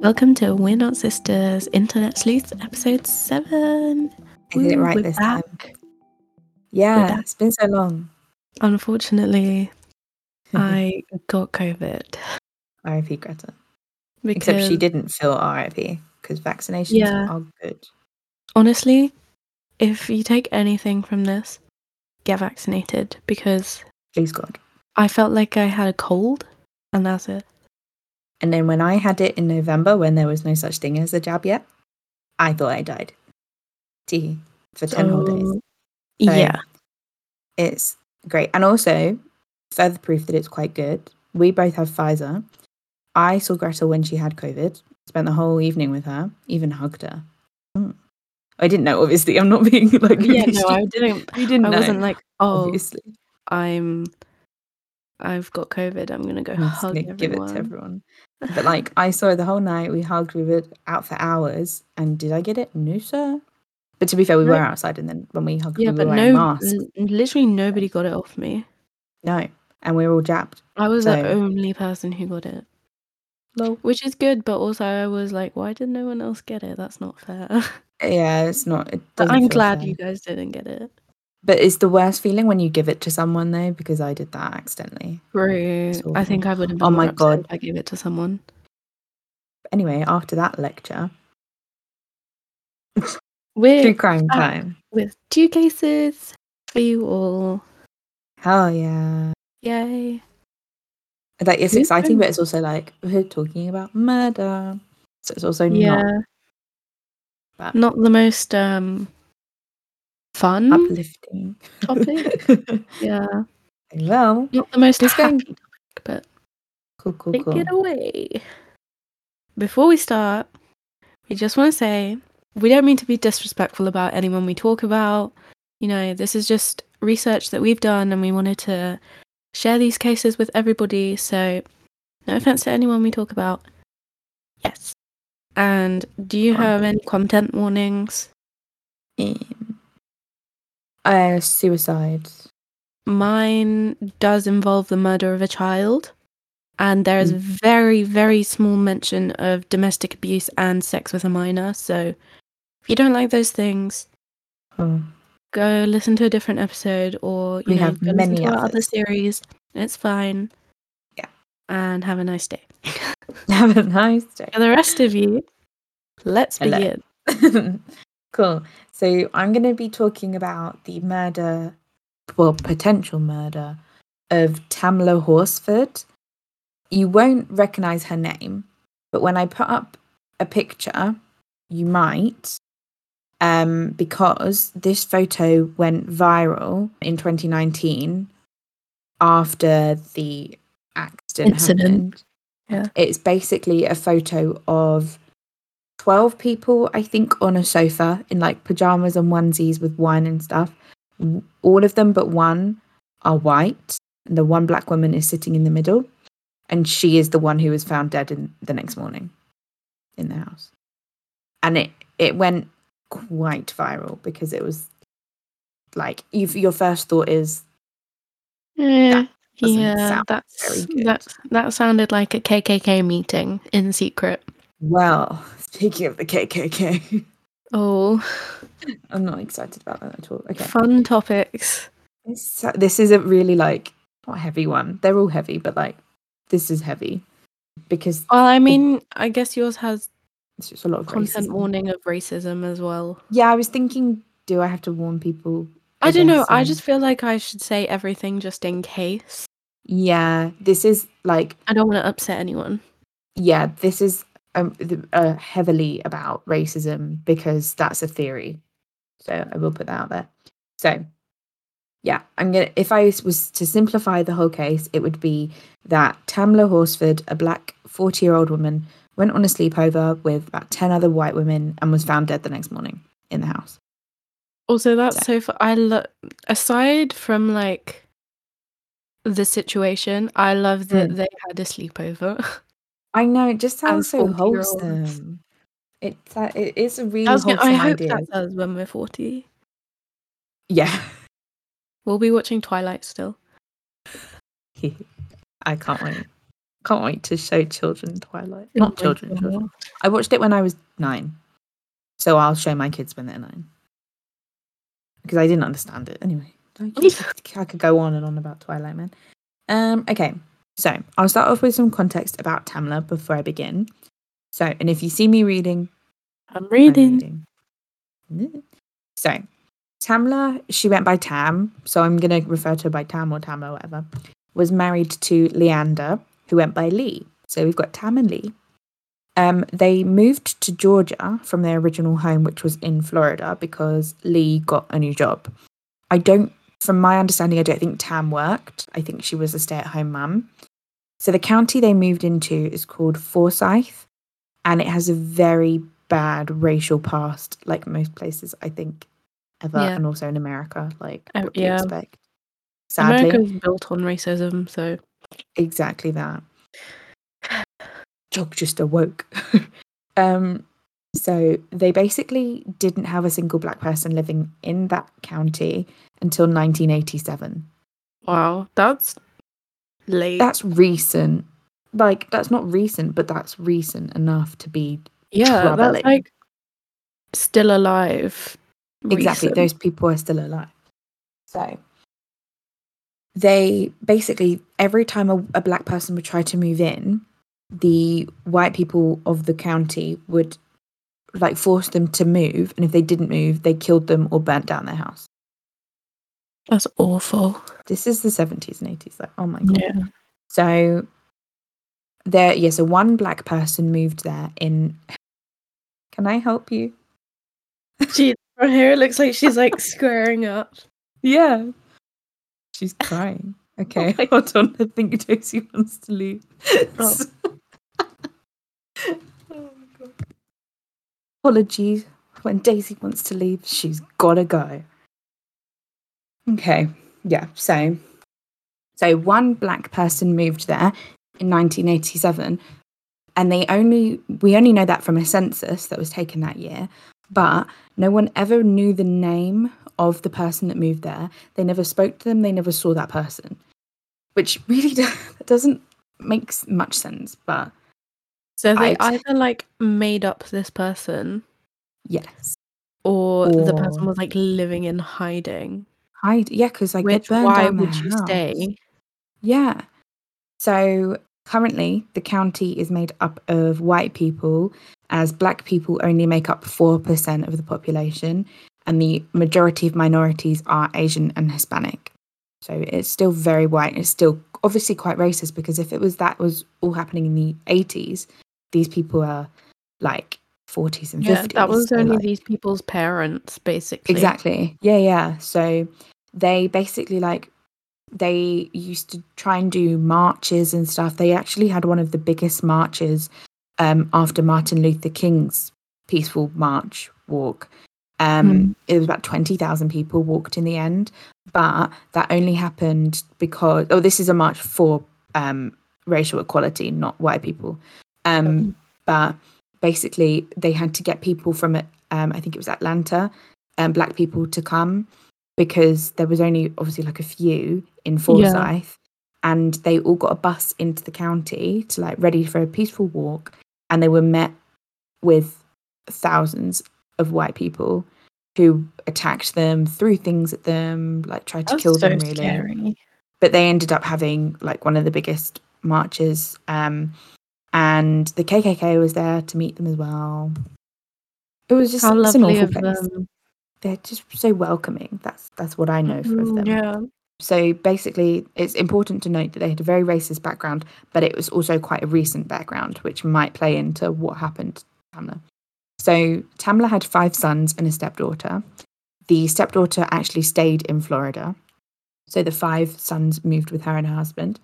Welcome to We're Not Sisters Internet Sleuths episode 7. I did it right we're this back. time. Yeah, back. it's been so long. Unfortunately, I got COVID RIP Greta. because Except she didn't feel RIP because vaccinations Yeah. are good. honestly, if you take anything from this, get vaccinated because Please God. I felt like I had a cold and that's it. And then when I had it in November, when there was no such thing as a jab yet, I thought I died. Tee for 10 whole days. So, So, yeah. It's great. And also, further proof that it's quite good. We both have Pfizer. I saw Greta when she had COVID, spent the whole evening with her, even hugged her. Mm. I didn't know, obviously. I'm not being like, Yeah, no, I didn't. you didn't I know, wasn't like, oh, obviously. I'm, I've got COVID. I'm gonna go I'm hug everyone. give it to everyone. But like, I saw her the whole night. We hugged. We were out for hours. And did I get it? No, sir. But to be fair, we No. were outside, and then when we hugged, yeah, we but were no, masks. literally nobody got it off me. No, and we were all jabbed. I was So- the only person who got it, Lol. which is good. But also, I was like, why did no one else get it? That's not fair. Yeah, it's not. It but I'm glad fair. you guys didn't get it. But it's the worst feeling when you give it to someone though, because I did that accidentally. True. I think I would have been Oh my upset God. if I gave it to someone. Anyway, after that lecture, true We're crime back. time. with two cases for you all. Hell yeah! Yay! Like it's exciting, but it's also like we're talking about murder, so it's also Yeah, not that not the most um fun uplifting. topic. Yeah, well, not the most It's going- topic, but cool, cool, Take cool. it away. Before we start, we just want to say we don't mean to be disrespectful about anyone we talk about. You know, this is just research that we've done and we wanted to share these cases with everybody. So, no offense to anyone we talk about. Yes. And do you have any content warnings? Um, uh, suicide. Mine does involve the murder of a child. And there is very, very small mention of domestic abuse and sex with a minor. So if you don't like those things, Oh, go listen to a different episode or you We know, have many listen to our other series. It's fine. Yeah. And have a nice day. have a nice day. For the rest of you, let's Hello. begin. cool. So I'm going to be talking about the murder, well, potential murder of Tamla Horsford. You won't recognize her name, but when I put up a picture, you might, um, because this photo went viral in 2019 after the accident Incident. happened. Yeah. It's basically a photo of 12 people, I think, on a sofa in like pajamas and onesies with wine and stuff. All of them but one are white. And the one black woman is sitting in the middle. And she is the one who was found dead in the next morning in the house. And it, it went quite viral because it was like you've, your first thought is mm, Yeah. doesn't Yeah, that's that. That sounded like a KKK meeting in secret. Well, speaking of the KKK, Oh, I'm not excited about that at all. Okay. fun topics. This, this is a really like not a heavy one. They're all heavy, but like this is heavy because Well, I mean, I guess yours has it's just a lot of content racism. warning of racism as well. Yeah, I was thinking, do I have to warn people? I don't know. I just feel like I should say everything just in case. yeah. This is like I don't want to upset anyone. yeah. This is um the, uh, heavily about racism because that's a theory. So I will put that out there. So yeah, I'm gonna. If I was to simplify the whole case, it would be that Tamla Horsford, a black 40 year old woman, went on a sleepover with about 10 other white women and was found dead the next morning in the house. Also, that's So- so. Fu- I love. Aside from like the situation, I love that Mm. they had a sleepover. I know it just sounds so 40-year-olds. wholesome. It's uh, it is a really I, was gonna- wholesome I hope idea. that does when we're forty. Yeah, We'll be watching Twilight still. I can't wait. Can't wait to show children Twilight. Oh Not children, children. I watched it when I was nine. So I'll show my kids when they're nine. Because I didn't understand it. Anyway, I I could go on and on about Twilight Man. Um, okay, so I'll start off with some context about Tamla before I begin. So, and if you see me reading, I'm I'm reading. reading. So, Tamla, she went by Tam, so I'm going to refer to her by Tam or Tam or whatever, was married to Leander, who went by Lee. So we've got Tam and Lee. Um, they moved to Georgia from their original home, which was in Florida, because Lee got a new job. I don't, from my understanding, I don't think Tam worked. I think she was a stay at home mum. So the county they moved into is called Forsyth, and it has a very bad racial past, like most places, I think, ever, Yeah. and also in America. Like, Uh, what do you yeah. expect? Sadly, America's built on racism, so exactly that. Jog just awoke. um, so they basically didn't have a single black person living in that county until 1987. wow, that's late. That's recent. Like, that's not recent, but that's recent enough to be yeah, troubling. that's like still alive. Exactly. recent. Those people are still alive. So they basically, every time a, a black person would try to move in, the white people of the county would like force them to move. And if they didn't move, they killed them or burnt down their house. That's awful. This is the 70s and 80s. Like, oh my God. Yeah. So there, yeah, so one black person moved there in. Can I help you? She from here it looks like she's like squaring up. Yeah. She's crying. Oh okay, my hold on. I think Josie wants to leave. Oh. Oh my God. Apologies. When Daisy wants to leave, she's gotta go. Okay, yeah, so so one black person moved there in 1987 and they only we only know that from a census that was taken that year but no one ever knew the name of the person that moved there. They never spoke to them they never saw that person which really do- doesn't make much sense but So they I'd- either like made up this person yes. or, the person was like living in hiding. Hide yeah because like Which they burned why would you house. stay? Yeah. So currently, the county is made up of white people, as black people only make up 4% of the population, and the majority of minorities are Asian and Hispanic. So it's still very white. It's still obviously quite racist because if it was that was all happening in the 80s, these people are like 40s and 50s. Yeah, that was so, only like- these people's parents, basically. Exactly. Yeah, yeah. So they basically like they used to try and do marches and stuff. They actually had one of the biggest marches um, after Martin Luther King's peaceful march walk. Um, Mm. It was about twenty thousand people walked in the end, but that only happened because oh, this is a march for um, racial equality, not white people. Um, Mhm. But basically, they had to get people from. Um, I think it was Atlanta, um, black people to come because there was only obviously like a few in Forsyth, and they all got a bus into the county to like ready for a peaceful walk, and they were met with thousands of white people who attacked them, threw things at them, like tried to That's kill so them. Really, scary. but they ended up having like one of the biggest marches um and the kkk was there to meet them as well. It was just How it's an lovely awful place. them. they're just so welcoming. That's that's what i know for Mm, them Yeah. so basically it's important to note that they had a very racist background but it was also quite a recent background which might play into what happened to tamla. So tamla had five sons and a stepdaughter. The stepdaughter actually stayed in florida. So the five sons moved with her and her husband.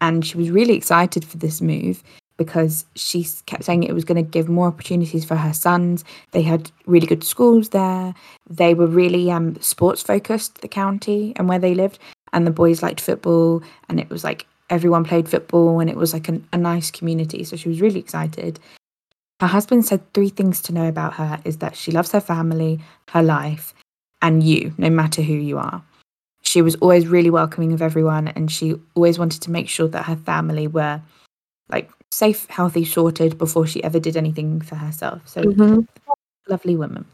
And she was really excited for this move because she kept saying it was going to give more opportunities for her sons. They had really good schools there. They were really um, sports focused the county and where they lived and the boys liked football and it was like everyone played football and it was like an, a nice community so she was really excited. Her husband said three things to know about her is that she loves her family her life and you no matter who you are. She was always really welcoming of everyone and she always wanted to make sure that her family were like safe, healthy, sorted before she ever did anything for herself. So Mhm. lovely woman.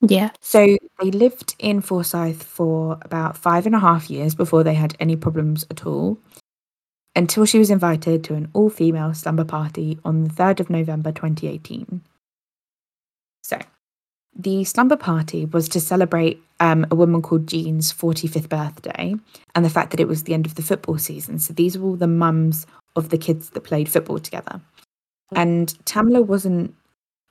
Yeah. So they lived in Forsyth for about five and a half years before they had any problems at all, until she was invited to an all female slumber party on the 3rd of November 2018. So the slumber party was to celebrate um, a woman called Jean's 45th birthday and the fact that it was the end of the football season. So these were all the mums of the kids that played football together. And Tamla wasn't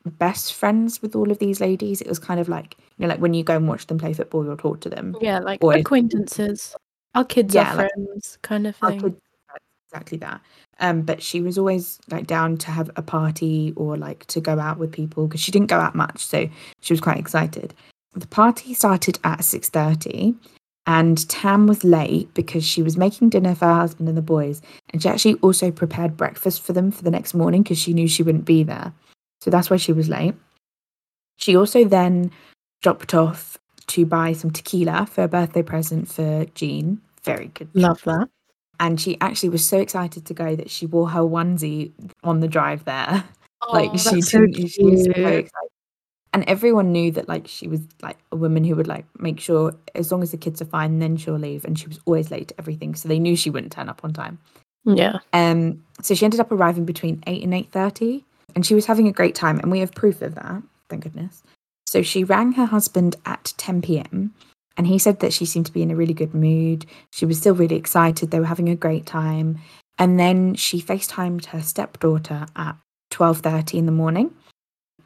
best friends with all of these ladies. It was kind of like, you know, like when you go and watch them play football or talk to them. Yeah, like Boys. acquaintances. Our kids Yeah, are like- friends, kind of thing. kids- exactly that. Um, but she was always like down to have a party or like to go out with people because she didn't go out much, so she was quite excited. The party started at six thirty, and Tam was late because she was making dinner for her husband and the boys, and she actually also prepared breakfast for them for the next morning because she knew she wouldn't be there, so that's why she was late. She also then dropped off to buy some tequila for a birthday present for Jean. Very good Love that. and she actually was so excited to go that she wore her onesie on the drive there. Oh, like Oh, she that's so. She was so excited. And everyone knew that like she was like a woman who would like make sure as long as the kids are fine, then she'll leave. And she was always late to everything, so they knew she wouldn't turn up on time. Yeah. Um, so she ended up arriving between eight and eight thirty, and she was having a great time, and we have proof of that. Thank goodness. So she rang her husband at ten p.m. and he said that she seemed to be in a really good mood. She was still really excited. They were having a great time, and then she FaceTimed her stepdaughter at twelve thirty in the morning.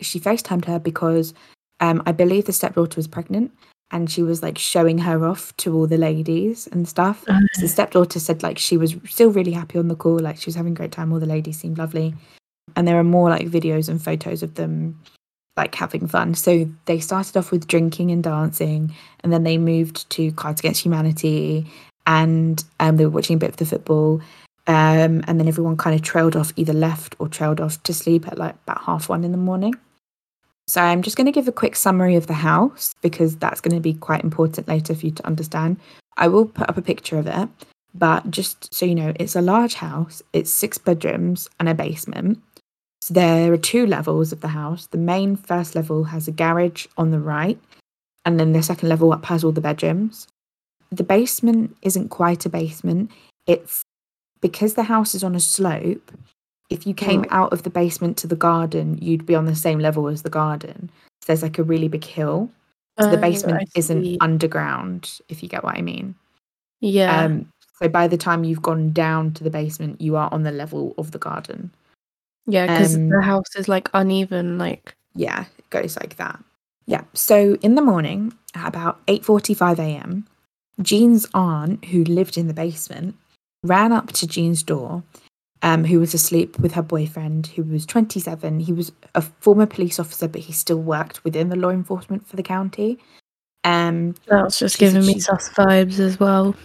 She FaceTimed her because um, I believe the stepdaughter was pregnant, and she was like showing her off to all the ladies and stuff. Uh, So the stepdaughter said like she was still really happy on the call, like she was having a great time. All the ladies seemed lovely, and there are more like videos and photos of them like having fun. So they started off with drinking and dancing, and then they moved to Cards Against Humanity, and um, they were watching a bit of the football. Um, and then everyone kind of trailed off, either left or trailed off to sleep at like about half one in the morning. So I'm just going to give a quick summary of the house because that's going to be quite important later for you to understand. I will put up a picture of it, but just so you know, it's a large house. It's six bedrooms and a basement. So there are two levels of the house. The main first level has a garage on the right, and then the second level up has all the bedrooms. The basement isn't quite a basement. It's because the house is on a slope. If you came out of the basement to the garden, you'd be on the same level as the garden. So there's like a really big hill. So the oh, basement isn't underground, if you get what I mean. Yeah. Um, so by the time you've gone down to the basement, you are on the level of the garden. yeah, because um, the house is like uneven. Like, Yeah, it goes like that. Yeah. So in the morning, at about 8:45 a.m., Jean's aunt, who lived in the basement, ran up to Jean's door, um, who was asleep with her boyfriend, who was 27. He was a former police officer, but he still worked within the law enforcement for the county. Um, that's just giving me she- sus vibes as well.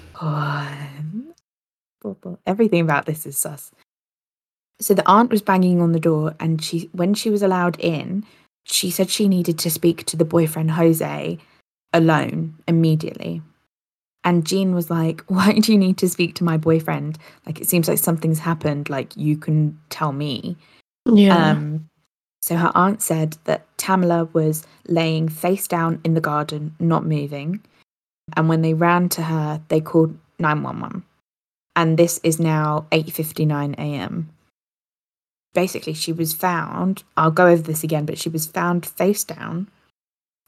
everything about this is sus. So the aunt was banging on the door, and she, when she was allowed in, she said she needed to speak to the boyfriend Jose alone immediately. And Jean was like, "Why do you need to speak to my boyfriend? Like, it seems like something's happened. Like, you can tell me." Yeah. Um, so her aunt said that Tamala was laying face down in the garden, not moving. And when they ran to her, they called 911. And this is now 8:59 a.m. Basically, she was found, I'll go over this again, but she was found face down,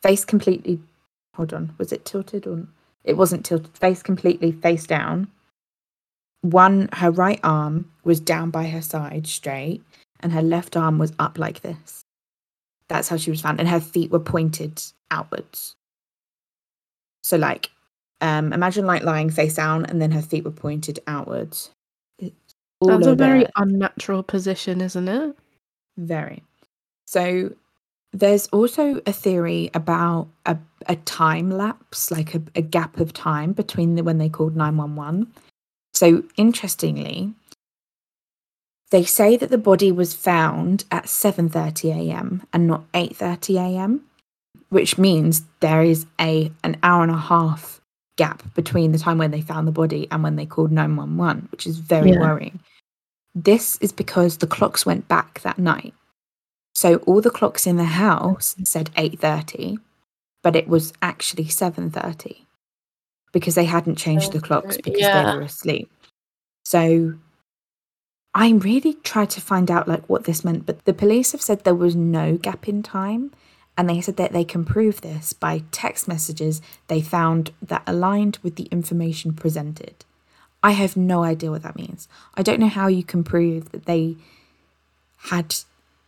face completely Hold on, was it tilted or it wasn't tilted, face completely face down. One her right arm was down by her side straight and her left arm was up like this. That's how she was found, and her feet were pointed outwards. So, like, um, imagine like lying face down, and then her feet were pointed outwards. All That's a very there. unnatural position, isn't it? Very. So there's also a theory about a, a time lapse, like a, a gap of time between the, when they called 911. So interestingly, they say that the body was found at 7:30 a.m. and not 8:30 a.m., which means there is a an hour and a half gap between the time when they found the body and when they called 911, which is very Yeah. worrying. This is because the clocks went back that night. So all the clocks in the house said 8:30, but it was actually 7:30 because they hadn't changed the clocks because Yeah. they were asleep. So I really tried to find out like what this meant, but the police have said there was no gap in time. And they said that they can prove this by text messages they found that aligned with the information presented. I have no idea what that means. I don't know how you can prove that they had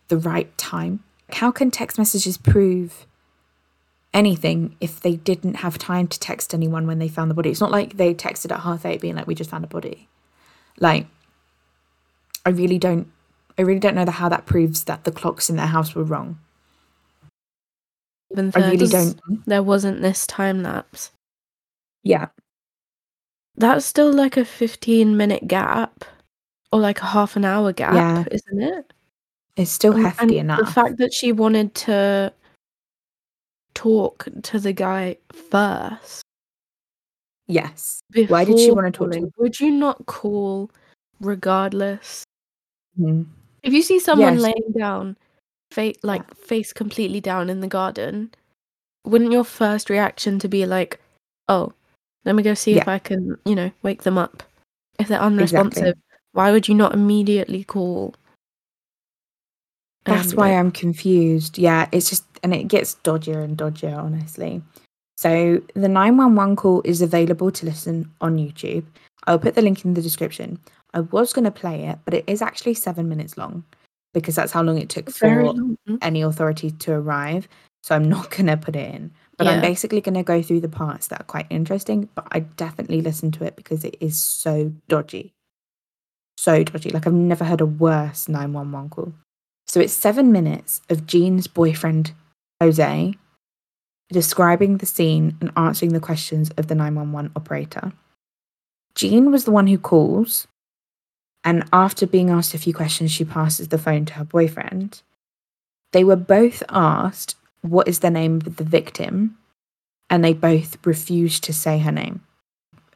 the right time. How can text messages prove anything if they didn't have time to text anyone when they found the body? It's not like they texted at half eight being like, we just found a body. Like, I really don't I really don't know the, how that proves that the clocks in their house were wrong. Even I really don't there wasn't this time lapse. Yeah. That's still like a 15 minute gap or like a half an hour gap, Yeah. isn't it? It's still And- hefty and enough. The fact that she wanted to talk to the guy first. yes. Why did she wanna talk to him? Would you not call regardless? Mm. If you see someone Yes. laying down, face like face completely down in the garden, wouldn't your first reaction to be like, "Oh, let me go see if I can, you know, wake them up"? If they're unresponsive, why would you not immediately call? That's Um, why I'm confused. Yeah, it's just, and it gets dodgier and dodgier, honestly. So the 911 call is available to listen on YouTube. I'll put the link in the description. I was going to play it, but it is actually seven minutes long because that's how long it took for long. any authority to arrive. So I'm not going to put it in. But I'm basically going to go through the parts that are quite interesting. But I definitely listen to it because it is so dodgy. So dodgy. Like I've never heard a worse 911 call. So it's seven minutes of Jean's boyfriend, Jose, describing the scene and answering the questions of the 911 operator. Jean was the one who calls. And after being asked a few questions, she passes the phone to her boyfriend. They were both asked what is the name of the victim, and they both refused to say her name.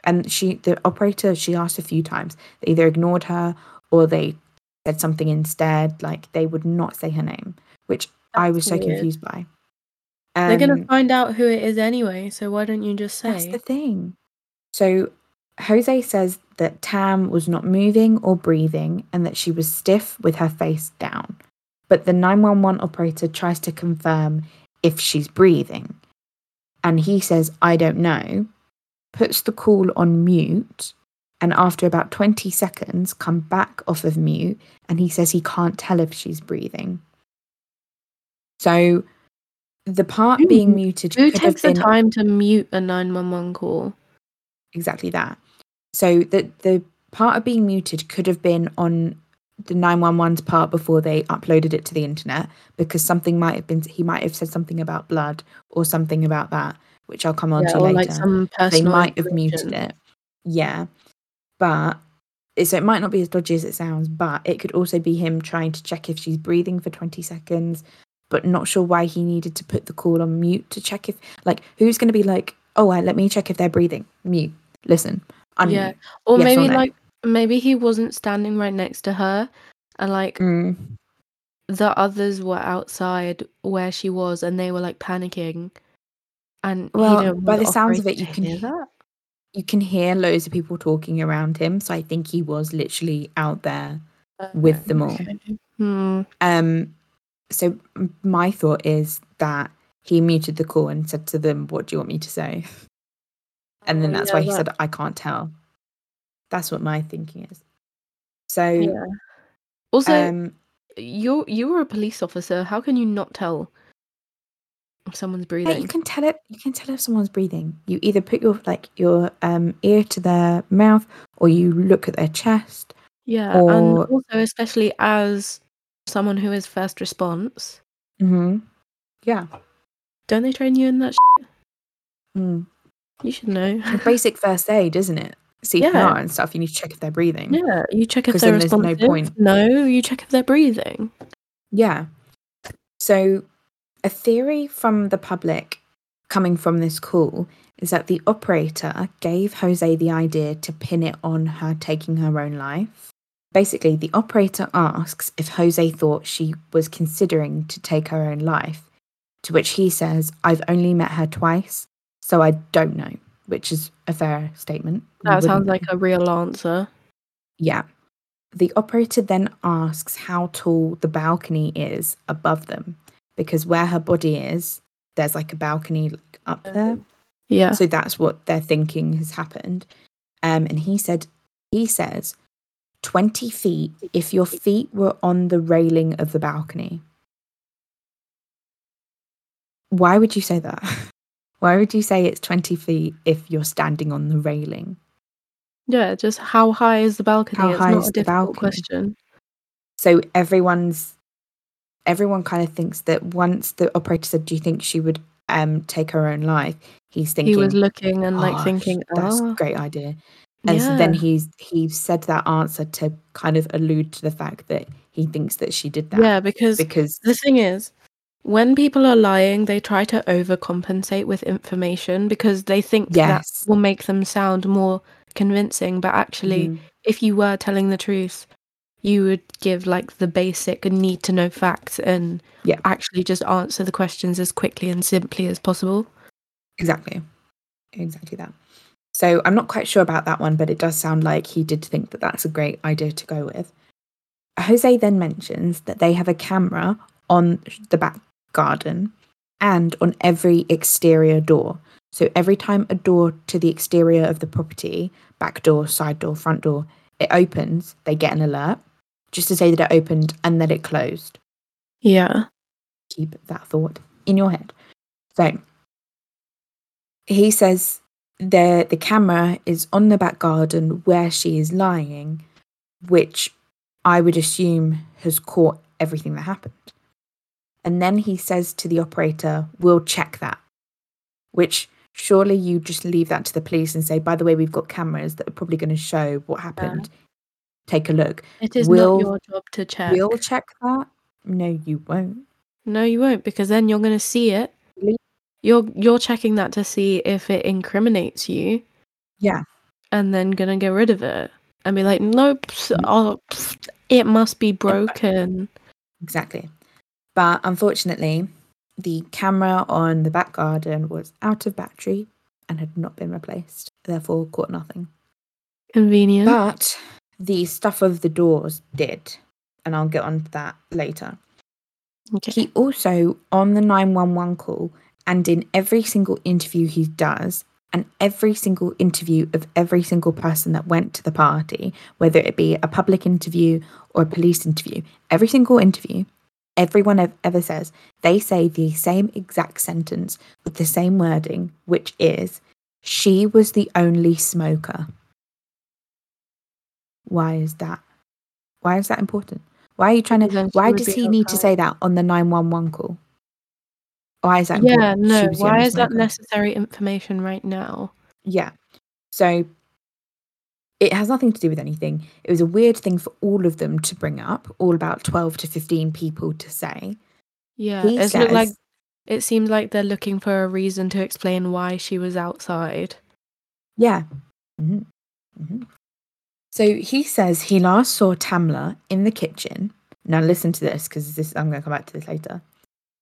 And she, the operator, she asked a few times. They either ignored her or they said something instead. Like they would not say her name, which I That's was so confused by. They're gonna Um, find out who it is anyway, so why don't you just say? that's the thing. So Jose says that Tam was not moving or breathing and that she was stiff with her face down. But the 911 operator tries to confirm if she's breathing. And he says, I don't know, puts the call on mute, and after about 20 seconds, come back off of mute, and he says he can't tell if she's breathing. So the part being muted Who could have takes the time to mute a 911 call? exactly that. So the the part of being muted could have been on the 911's part before they uploaded it to the internet because something might have been he might have said something about blood or something about that which I'll come on to or later. like some they might have muted it. Yeah. But so it might not be as dodgy as it sounds, but it could also be him trying to check if she's breathing for 20 seconds, but not sure why he needed to put the call on mute to check if like who's going to be like, "Oh, let me check if they're breathing." Mute. Listen. Unmute. Yeah. Or Yes or maybe no? like maybe he wasn't standing right next to her and like Mm, the others were outside where she was and they were like panicking and Well, by the sounds of it, you can hear that. You can hear loads of people talking around him, so I think he was literally out there with them all. Hmm. Um, so my thought is that he muted the call and said to them, "What do you want me to say?" And then Oh, that's yeah, why he that- said, "I can't tell." That's what my thinking is. So, Yeah. Also, um, you're you were a police officer. How can you not tell someone's yeah, breathing? you can tell it. You can tell if someone's breathing. You either put your like your um ear to their mouth, or you look at their chest. Yeah, and also especially as someone who is first response, hmm Yeah. don't they train you in that? Mm. you should know. Basic first aid, isn't it? CPR Yeah. and stuff. You need to check if they're breathing. yeah, you check if they're there's no responsive. point. No, you check if they're breathing. Yeah. So, a theory from the public coming from this call is that the operator gave Jose the idea to pin it on her taking her own life basically, the operator asks if Jose thought she was considering to take her own life, to which he says, I've only met her twice, so I don't know, which is a fair statement. That sounds know. like a real answer. Yeah. The operator then asks how tall the balcony is above them, because where her body is, there's like a balcony like, up there. Yeah. So that's what they're thinking has happened. Um, and he said, he says, 20 feet if your feet were on the railing of the balcony. Why would you say that? Why would you say it's 20 feet if you're standing on the railing? Yeah, just how high is the balcony? How it's high not is a the balcony? question. So everyone's everyone kind of thinks that once the operator said, "Do you think she would um take her own life?" He's thinking, He was looking and like "Oh, thinking, that's oh, a great idea. And so then yeah. he's he said that answer to kind of allude to the fact that he thinks that she did that yeah, because because the thing is, when people are lying, they try to overcompensate with information because they think that yes, will make them sound more convincing. But actually, Mhm. if you were telling the truth, you would give like the basic need to know facts and Yeah. actually just answer the questions as quickly and simply as possible. exactly, exactly that. So I'm not quite sure about that one, but it does sound like he did think that that's a great idea to go with. Jose then mentions that they have a camera on the back garden and on every exterior door. So every time a door to the exterior of the property, back door, side door, front door, it opens, they get an alert just to say that it opened and that it closed. Yeah. Keep that thought in your head. So he says the the camera is on the back garden where she is lying, which I would assume has caught everything that happened. And then he says to the operator, We'll check that. Which surely you just leave that to the police and say, By the way, we've got cameras that are probably going to show what happened. Take a look. It is Will- not your job to check. We'll check that. No, you won't. No, you won't, because then you're going to see it. You're you're checking that to see if it incriminates you, Yeah. and then gonna get rid of it and be like, nope, Mm. oh, it must be broken. Exactly. But unfortunately, the camera on the back garden was out of battery and had not been replaced, therefore caught nothing. Convenient. But the stuff of the doors did, and I'll get on to that later. okay. He also, on the 911 call, and in every single interview he does, and every single interview of every single person that went to the party, whether it be a public interview or a police interview, every single interview, everyone ev- ever says, they say the same exact sentence with the same wording, which is, she was the only smoker. Why is that? Why is that important? Why are you trying to? Why does he need to say that on the nine one one call? Why is that? yeah, important? No. Why is that necessary information right now? Yeah. So it has nothing to do with anything. It was a weird thing for all of them to bring up, all about 12 to 15 people to say. Yeah, He it's like it seems like they're looking for a reason to explain why she was outside. Yeah. Mhm. Mhm. So he says he last saw Tamla in the kitchen. Now listen to this because this I'm going to come back to this later.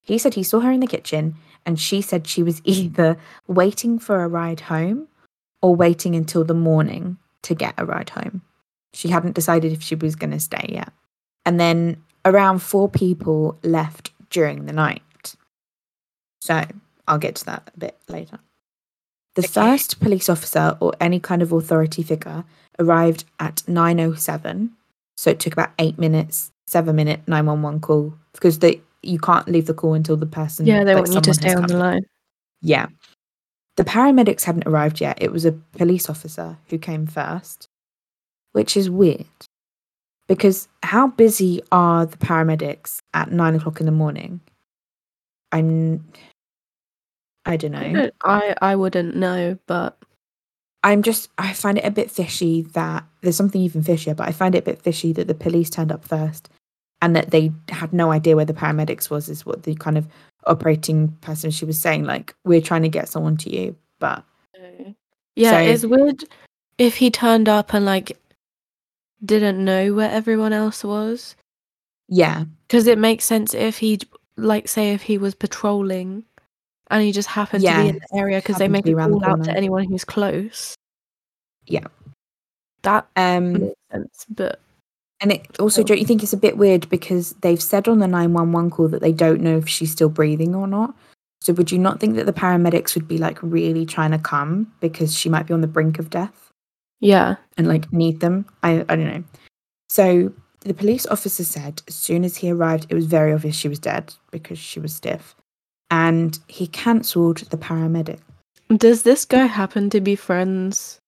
He said he saw her in the kitchen and she said she was either waiting for a ride home or waiting until the morning to get a ride home. She hadn't decided if she was going to stay yet. And then around four people left during the night. So I'll get to that a bit later. The Okay. first police officer or any kind of authority figure arrived at 9.07. So it took about eight minutes, seven minute 911 call because they, you can't leave the call until the person. Yeah, they like, want you to stay on the line. Yeah. The paramedics hadn't arrived yet. It was a police officer who came first, which is weird. Because how busy are the paramedics at nine o'clock in the morning? I'm. I don't know. I I wouldn't know, but I'm just. I find it a bit fishy that there's something even fishier, but I find it a bit fishy that the police turned up first and that they had no idea where the paramedics was, is what the kind of operating person she was saying. Like, we're trying to get someone to you, but yeah, So- it's weird if he turned up and like didn't know where everyone else was. Yeah, Because it makes sense if he, like, say, if he was patrolling and he just happened to be in the area because they make be it call out to anyone who's close. Yeah. That um, makes sense, but and it also Oh. don't you think it's a bit weird because they've said on the nine one one call that they don't know if she's still breathing or not. So would you not think that the paramedics would be like really trying to come because she might be on the brink of death? yeah. and like need them. I I don't know. So the police officer said as soon as he arrived, it was very obvious she was dead because she was stiff, and he cancelled the paramedic. Does this guy happen to be friends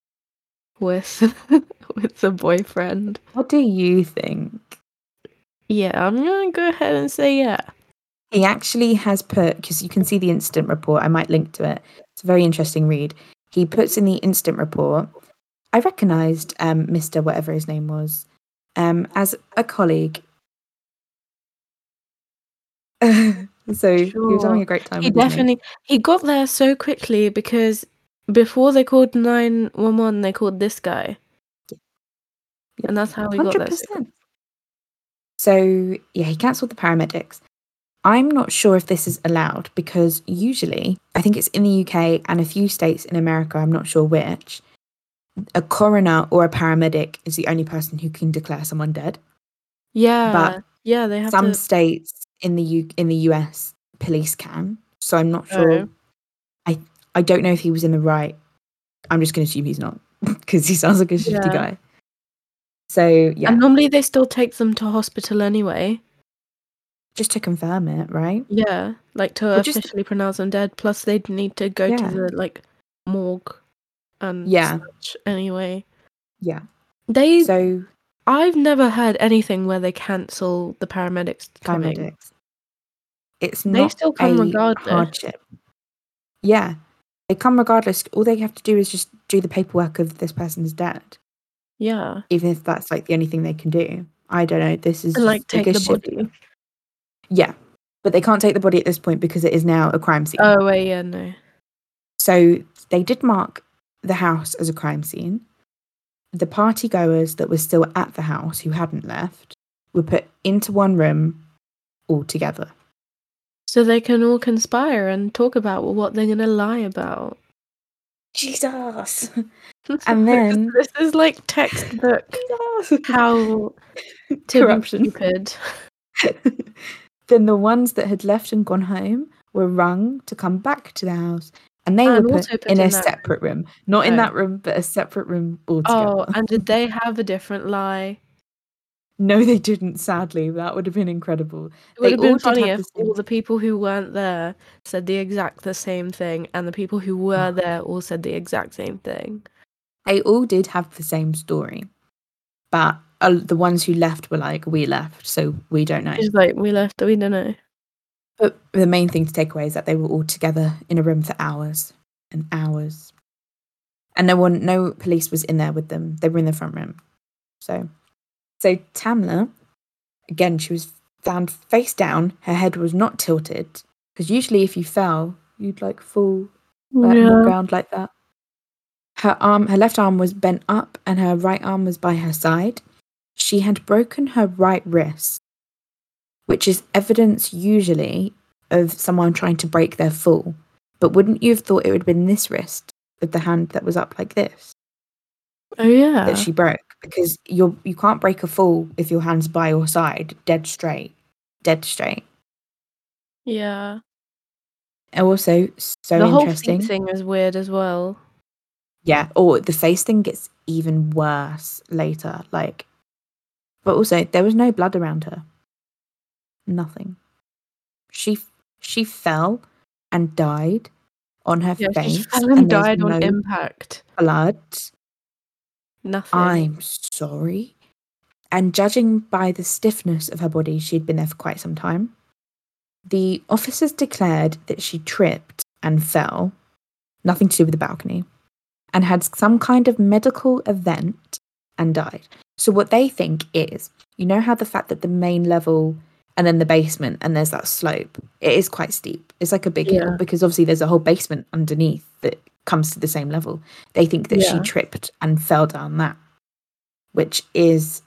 with with the boyfriend? What do you think? Yeah, I'm gonna go ahead and say yeah. He actually has put because you can see the incident report. I might link to it. It's a very interesting read. He puts in the incident report. I recognised um, Mr. Whatever his name was um, as a colleague. so he was having a great time. He definitely he got there so quickly because before they called nine one one, they called this guy, Yeah. and that's how we got there. so So, yeah, he cancelled the paramedics. I'm not sure if this is allowed because usually, I think it's in the UK and a few states in America, I'm not sure which, a coroner or a paramedic is the only person who can declare someone dead. Yeah, But yeah, they have Some to. states in the U- in the US police can. So I'm not sure. Oh. I I don't know if he was in the right. I'm just going to assume he's not because he sounds like a shifty Yeah. guy. So, yeah, And normally they still take them to hospital anyway. just to confirm it, right? Yeah, like to Or just- officially pronounce them dead. Plus, they'd need to go Yeah. to the like morgue and Yeah. such anyway. Yeah. They, So I've never heard anything where they cancel the paramedics coming. It's They not still come a regardless. hardship. Yeah, they come regardless. All they have to do is just do the paperwork of this person's dead, Yeah, even if that's like the only thing they can do. I don't know. This is and like take the body. Yeah, but they can't take the body at this point because it is now a crime scene. Oh wait, yeah, no. So they did mark the house as a crime scene. The party goers that were still at the house who hadn't left were put into one room all together. So they can all conspire and talk about what they're gonna lie about. Jesus. And then- this is like textbook how to Corruption. be stupid. then the ones that had left and gone home were rung to come back to the house. And they And were put put in in a separate room. Not in Oh. that room, but a separate room altogether. Oh, and did they have a different lie? No, they didn't, sadly. That would have been incredible. It They have been funny have if the all the people who weren't there said the exact the same thing, and the people who were there all said the exact same thing. They all did have the same story. But uh, the ones who left were like, we left, so we don't know. It's like we left, we don't know. But the main thing to take away is that they were all together in a room for hours and hours. And no one, no police was in there with them. They were in the front room. So, so Tamla, again, she was found face down. Her head was not tilted because usually if you fell, you'd like fall like, on the ground like that. Her arm, her left arm was bent up and her right arm was by her side. She had broken her right wrist, which is evidence usually of someone trying to break their fall. But wouldn't you have thought it would have been this wrist with the hand that was up like this Oh yeah. that she broke? Because you're you can't break a fall if your hand's by your side, dead straight, dead straight. yeah. And also so interesting. the whole interesting. feet thing is weird as well. Yeah, or the face thing gets even worse later. Like, but also there was no blood around her. Nothing. She she fell and died on her Yeah, she face, fell and and died on impact. blood. Nothing. I'm sorry. And judging by the stiffness of her body, she'd been there for quite some time. The officers declared that she tripped and fell, nothing to do with the balcony, and had some kind of medical event and died. So, what they think is you know how the fact that the main level and then the basement and there's that slope, it is quite steep. It's like a big hill because obviously there's a whole basement underneath that comes to the same level. They think that she tripped and fell down that, which is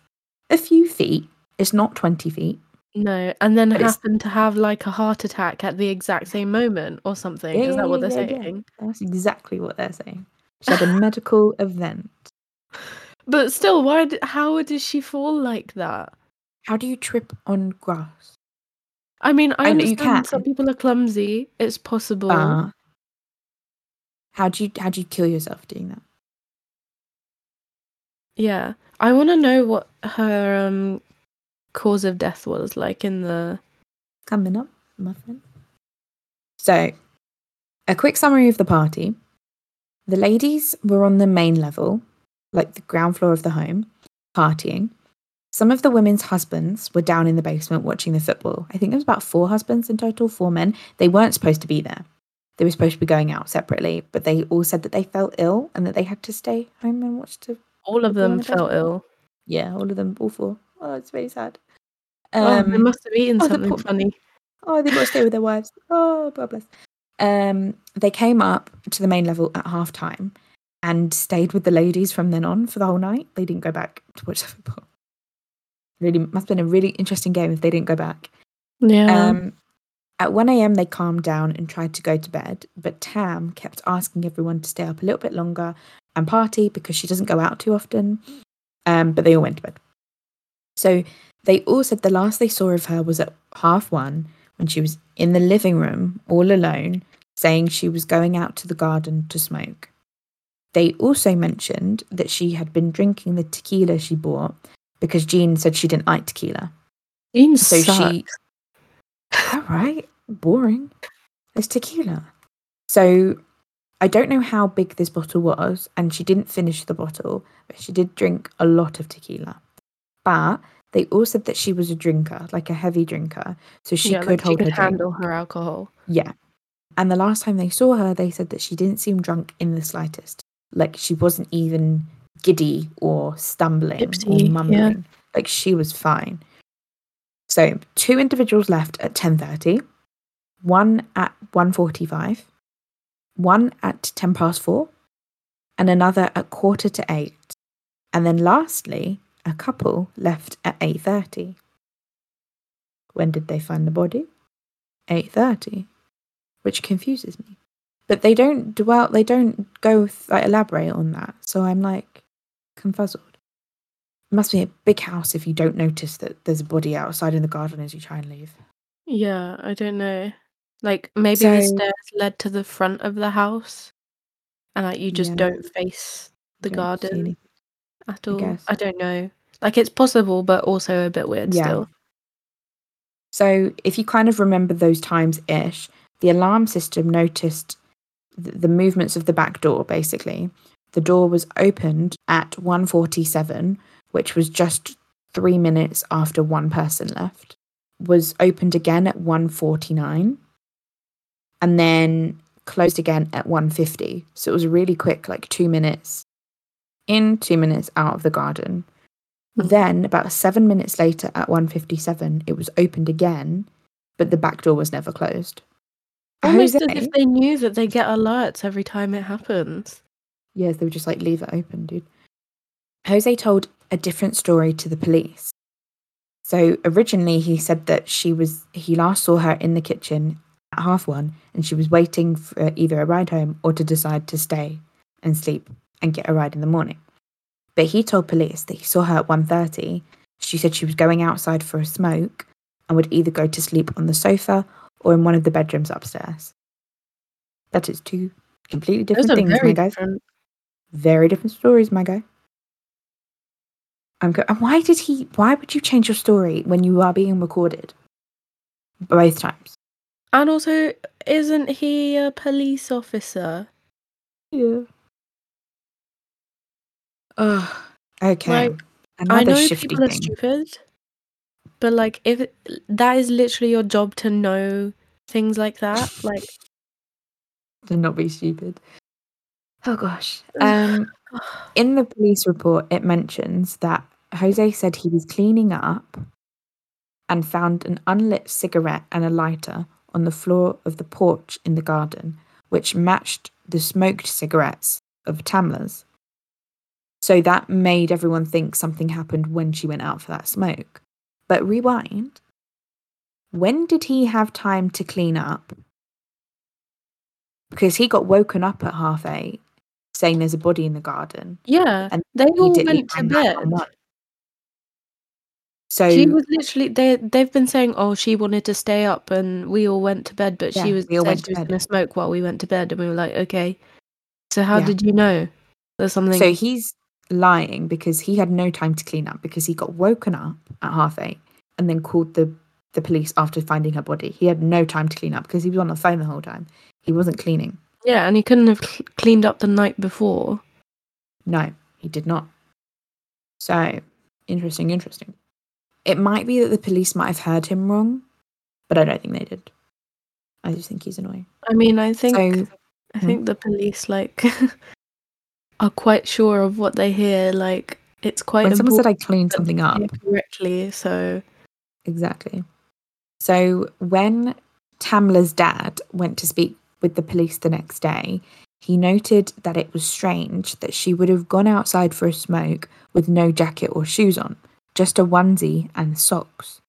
a few feet. It's not 20 feet. No, and then happened to have like a heart attack at the exact same moment or something. Yeah, Is that what they're yeah, yeah. saying? That's exactly what they're saying. She had a medical event. But still, why? d how did she fall like that? How do you trip on grass? I mean, I I understand some people are clumsy. It's possible. Uh, how do you how do you kill yourself doing that? Yeah, I want to know what her um cause of death was like in the. Coming up, muffin. So, a quick summary of the party. The ladies were on the main level, like the ground floor of the home, partying. Some of the women's husbands were down in the basement watching the football. I think there was about four husbands in total, four men. They weren't supposed to be there. They were supposed to be going out separately, but they all said that they felt ill and that they had to stay home and watch the All of them the felt ill. yeah, all of them, all four. Oh, it's very sad. oh, they Um, must have eaten oh, something funny. Oh, they got to stay with their wives. Oh, God bless. Um, they came up to the main level at half time and stayed with the ladies from then on for the whole night. They didn't go back to watch the football. Really must have been a really interesting game if they didn't go back. Yeah. Um, at 1 a.m., they calmed down and tried to go to bed, but Tam kept asking everyone to stay up a little bit longer and party because she doesn't go out too often. Um, but they all went to bed. So they all said the last they saw of her was at half one when she was in the living room all alone, saying she was going out to the garden to smoke. They also mentioned that she had been drinking the tequila she bought because Jean said she didn't like tequila. Jean So sucks. she, all right, boring. It's tequila. So I don't know how big this bottle was, and she didn't finish the bottle, but she did drink a lot of tequila. But they all said that she was a drinker, like a heavy drinker, so she yeah, could like hold she her could drink. handle her alcohol. Yeah. And the last time they saw her, they said that she didn't seem drunk in the slightest. Like she wasn't even giddy or stumbling or yeah. mumbling. Like she was fine. So two individuals left at 10.30, one at 1.45, one at 10 past four, and another at quarter to eight. And then lastly, a couple left at 8.30. When did they find the body? 8.30 which confuses me. But they don't dwell, they don't go like elaborate on that. So I'm like confuzzled. It must be a big house if you don't notice that there's a body outside in the garden as you try and leave. Yeah, I don't know. Like maybe the stairs led to the front of the house, and like you just Yeah. don't face the Don't garden at all. guess. I don't know. Like it's possible, but also a bit weird Yeah. still. So if you kind of remember those times ish, the alarm system noticed th- the movements of the back door basically. The door was opened at 147, which was just 3 minutes after one person left. Was opened again at 149 and then closed again at 150. So it was really quick like 2 minutes in, 2 minutes out of the garden. Then about 7 minutes later at 157 it was opened again but the back door was never closed. Almost as if they knew that they get alerts every time it happens. Yes, they would just like leave it open, dude. Jose told a different story to the police. So originally he said that she was he last saw her in the kitchen at half one and she was waiting for either a ride home or to decide to stay and sleep and get a ride in the morning. But he told police that he saw her at 1.30. She said she was going outside for a smoke and would either go to sleep on the sofa or in one of the bedrooms upstairs. That is two completely different things, my different. Very different stories, my guy. I'm go- and why did he? Why would you change your story when you are being recorded? Both times. And also, isn't he a police officer? Yeah. Ugh. Okay. Like, I know people are stupid, but like, if it, that is literally your job to know things like that, like, To not be stupid. Oh gosh. Um. In the police report, it mentions that Jose said he was cleaning up and found an unlit cigarette and a lighter on the floor of the porch in the garden, which matched the smoked cigarettes of Tamla's. So that made everyone think something happened when she went out for that smoke. But rewind. When did he have time to clean up? Because he got woken up at half eight saying there's a body in the garden. Yeah, And they all went to bed. So She was literally they they've been saying, oh, she wanted to stay up, and we all went to bed, but Yeah, she was we all said went she to was bed. going to smoke while we went to bed, and we were like, okay. So how Yeah. did you know there's something? So he's lying because he had no time to clean up because he got woken up at half eight and then called the, the police after finding her body. He had no time to clean up because he was on the phone the whole time. He wasn't cleaning. Yeah, and he couldn't have cl- cleaned up the night before. No, he did not. So interesting, interesting. It might be that the police might have heard him wrong, but I don't think they did. I just think he's annoying. I mean, I think So I Hmm. think the police like are quite sure of what they hear. Like it's quite when someone said I cleaned something up, correctly. So Exactly. So when Tamla's dad went to speak with the police the next day, he noted that it was strange that she would have gone outside for a smoke with no jacket or shoes on, just a onesie and socks.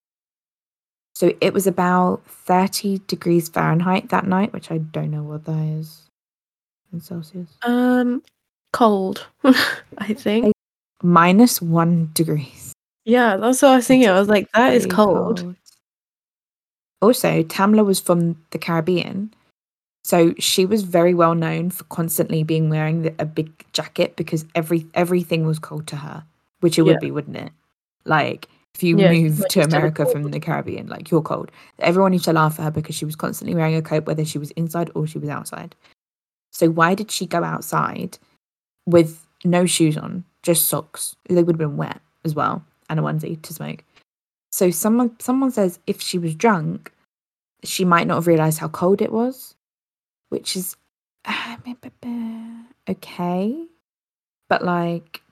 So it was about 30 degrees Fahrenheit that night, which I don't know what that is in Celsius. um, cold. I think. Minus one degrees. Yeah, that's what I was thinking. I was like, that is Very cold. Also, Tamla was from the Caribbean, so she was very well known for constantly being wearing the, a big jacket because every everything was cold to her, which it Yeah. would be, wouldn't it? Like if you Yeah, move to America from the Caribbean, like you're cold. Everyone used to laugh at her because she was constantly wearing a coat, whether she was inside or she was outside. So why did she go outside with no shoes on, just socks? They would have been wet as well, and a onesie to smoke. So someone someone says if she was drunk, she might not have realized how cold it was, which is uh, okay, but like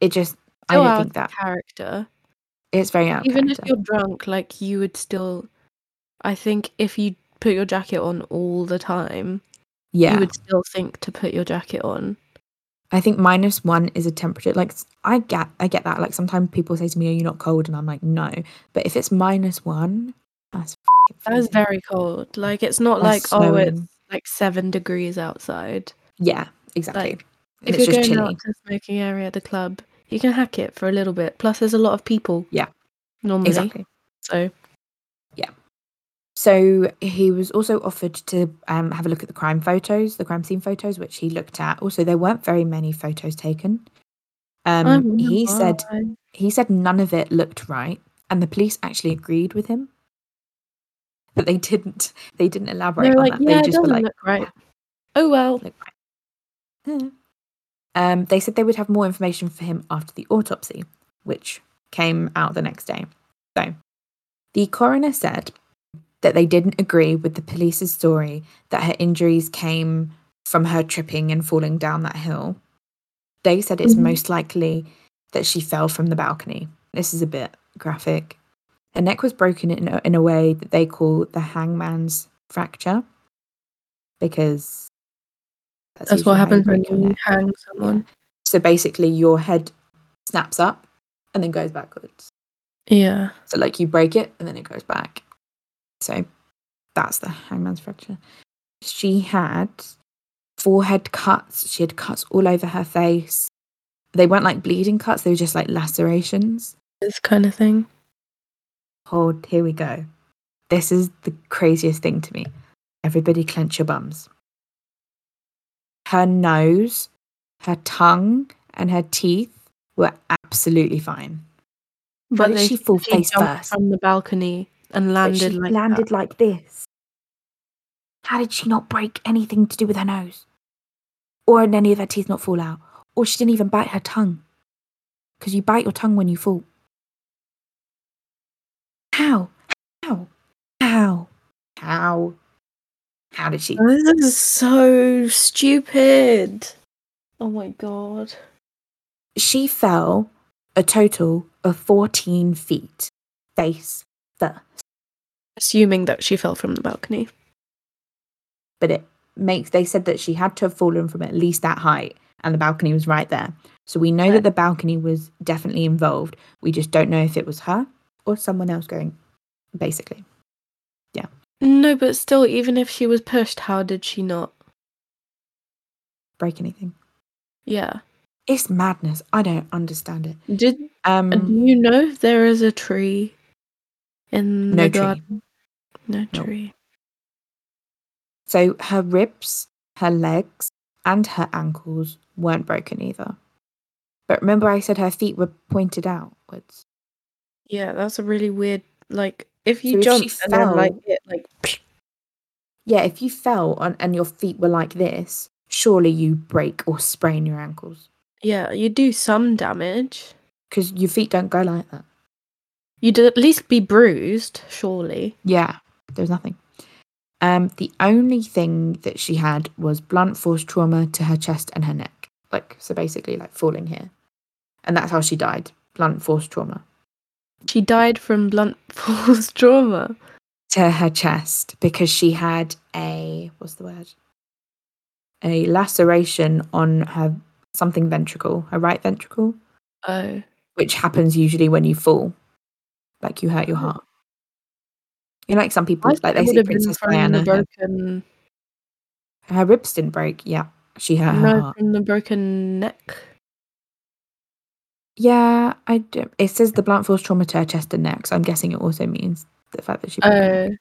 it just I don't think that character. it's very out. Even if you're drunk, like you would still. I think if you put your jacket on all the time, yeah, you would still think to put your jacket on. I think minus one is a temperature. Like I get, I get that. Like sometimes people say to me, "Are you not cold?" And I'm like, "No." But if it's minus one, that's That freezing. very cold. Like it's not That's like oh, it's like seven degrees outside. yeah, exactly. Like, if it's you're just going chilly. out to the smoking area at the club, you can hack it for a little bit. Plus, there's a lot of people. Yeah. Normally. Exactly. So yeah. So he was also offered to um, have a look at the crime photos, the crime scene photos, which he looked at. Also, there weren't very many photos taken. Um, wonder he said he said none of it looked right, and the police actually agreed with him. But they didn't. They didn't elaborate They're on like, that. yeah, they just were doesn't like, look right. Oh well. Eh. Um, they said they would have more information for him after the autopsy, which came out the next day. So, the coroner said that they didn't agree with the police's story that her injuries came from her tripping and falling down that hill. They said it's Mhm. most likely that she fell from the balcony. This is a bit graphic. Her neck was broken in a, in a way that they call the hangman's fracture because That's usually what you happens when you hang someone. So basically, your head snaps up and then goes backwards. Yeah. So, like, you break it and then it goes back. So, that's the hangman's fracture. She had forehead cuts. She had cuts all over her face. They weren't like bleeding cuts, they were just like lacerations. This kind of thing. Hold, here we go. This is the craziest thing to me. Everybody clench your bums. Her nose, her tongue, and her teeth were absolutely fine. But they she fall she face first? from the balcony and landed she like landed that. like this. How did she not break anything to do with her nose? Or did any of her teeth not fall out? Or she didn't even bite her tongue? Because you bite your tongue when you fall. How? How? How? How? How did she? This is so stupid. Oh my god. She fell a total of 14 feet face first. Assuming that she fell from the balcony. but it makes they said that she had to have fallen from at least that height and the balcony was right there. So we know that the balcony was definitely involved. We just don't know if it was her or someone else going, basically. Yeah. No, but still, even if she was pushed, how did she not? Break anything. Yeah. It's madness. I don't understand it. Did Um, do you know if there is a tree in No the tree. garden? No Nope. tree. so her ribs, her legs, and her ankles weren't broken either. But remember, I said her feet were pointed outwards. Yeah, that's a really weird. Like, if you So if jump she and then like it, like Yeah, if you fell on, and your feet were like this, surely you break or sprain your ankles yeah, you do some damage. because your feet don't go like that. You'd at least be bruised, surely. Yeah, there's nothing. Um, the only thing that she had was blunt force trauma to her chest and her neck. Like, so basically, like falling here. And that's how she died blunt force trauma She died from blunt force trauma. to her chest because she had a, what's the word? A laceration on her something ventricle, her right ventricle, Oh, which happens usually when you fall. Like, you hurt your Oh. heart. You know, like some people, I like they say Princess Diana, the her, her ribs didn't break. Yeah, she hurt her heart. from the broken neck. Yeah, I do. It says the blunt force trauma to her chest and neck, so I'm guessing it also means the fact that she. her. Oh,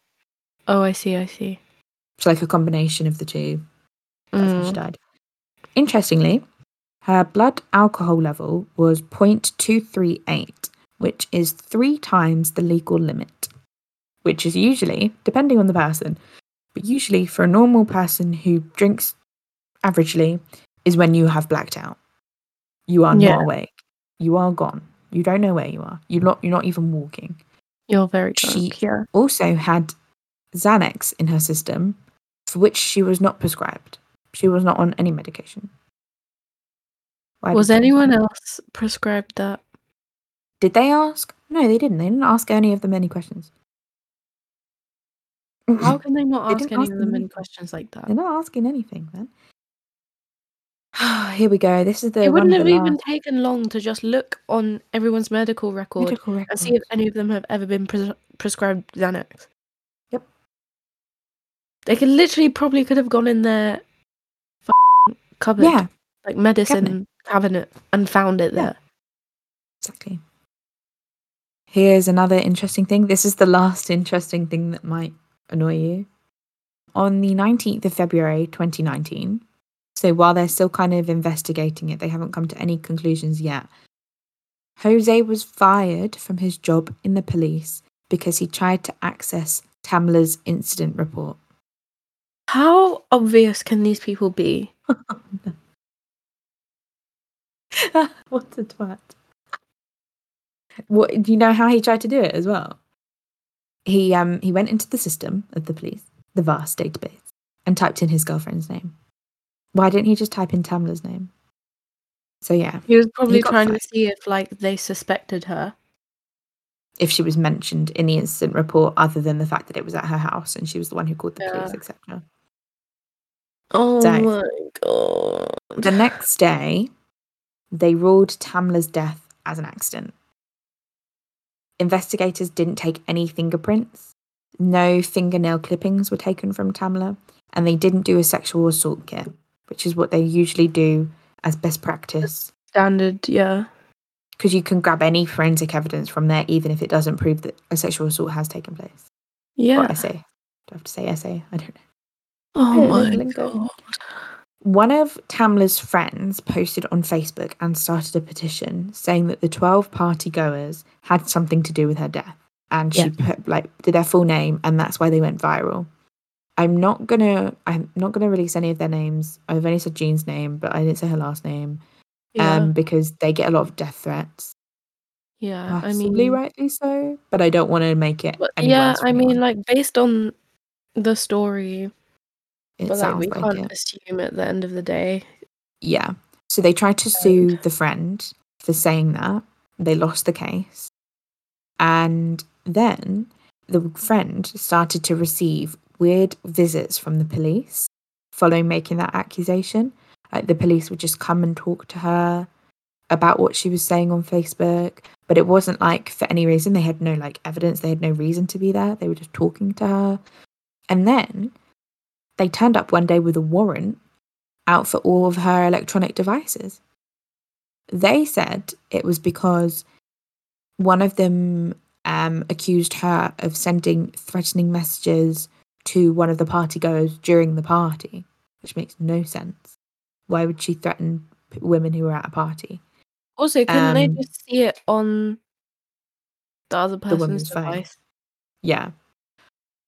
oh, I see. I see. It's like a combination of the two. That's how she Mm. died. Interestingly, her blood alcohol level was 0.238, which is three times the legal limit, which is usually, depending on the person, but usually for a normal person who drinks averagely, is when you have blacked out. You are Yeah. not awake. You are gone. You don't know where you are. You're not. You're not even walking. You're very She- Yeah. also had Xanax in her system, for which she was not prescribed. She was not on any medication. Why Was anyone else prescribed that? Did they ask? No, they didn't. They didn't ask any of them any questions. How can they not They ask any ask of them them any questions like that? They're not asking anything, man. Here we go. This is the It wouldn't have even last taken long to just look on everyone's medical record medical and see if any of them have ever been pres- prescribed Xanax. Yep. They could literally probably could have gone in their f- cupboard, Yeah, like medicine cabinet, and found it Yeah. there. exactly. Here's another interesting thing. This is the last interesting thing that might annoy you. On the 19th of February 2019, so while they're still kind of investigating it, they haven't come to any conclusions yet. Jose was fired from his job in the police because he tried to access Tamla's incident report. How obvious can these people be? what a twat. What do you know how he tried to do it as well? He um he went into the system of the police, the vast database, and typed in his girlfriend's name. Why didn't he just type in Tamla's name? So yeah, He was probably got trying fired. to see if like they suspected her. if she was mentioned in the incident report, other than the fact that it was at her house and she was the one who called the police, etc. Oh So- my god. The next day, they ruled Tamla's death as an accident. Investigators didn't take any fingerprints. No fingernail clippings were taken from Tamla, and they didn't do a sexual assault kit, which is what they usually do as best practice. Standard, yeah. Because you can grab any forensic evidence from there, even if it doesn't prove that a sexual assault has taken place. Yeah. Or essay. Do I have to say essay? I don't know. Oh my lingo. god. One of Tamla's friends posted on Facebook and started a petition saying that the 12 party goers had something to do with her death. And she Yeah. put like did their full name and that's why they went viral. I'm not gonna I'm not gonna release any of their names. I've only said Jean's name, but I didn't say her last name. Yeah. Um because they get a lot of death threats. yeah. I mean rightly so. But I don't want to make it yeah, I mean like based on the story, it but like we like can't it. assume at the end of the day. Yeah. So they tried to sue the friend for saying that. They lost the case. And then the friend started to receive weird visits from the police following making that accusation. Like the police would just come and talk to her about what she was saying on Facebook. But it wasn't like for any reason. They had no like evidence. They had no reason to be there. They were just talking to her. And then they turned up one day with a warrant out for all of her electronic devices. They said it was because one of them um, accused her of sending threatening messages to one of the party goers during the party, which makes no sense. Why would she threaten women who were at a party? Also, couldn't they Um, just see it on the other person's woman's phone. Yeah.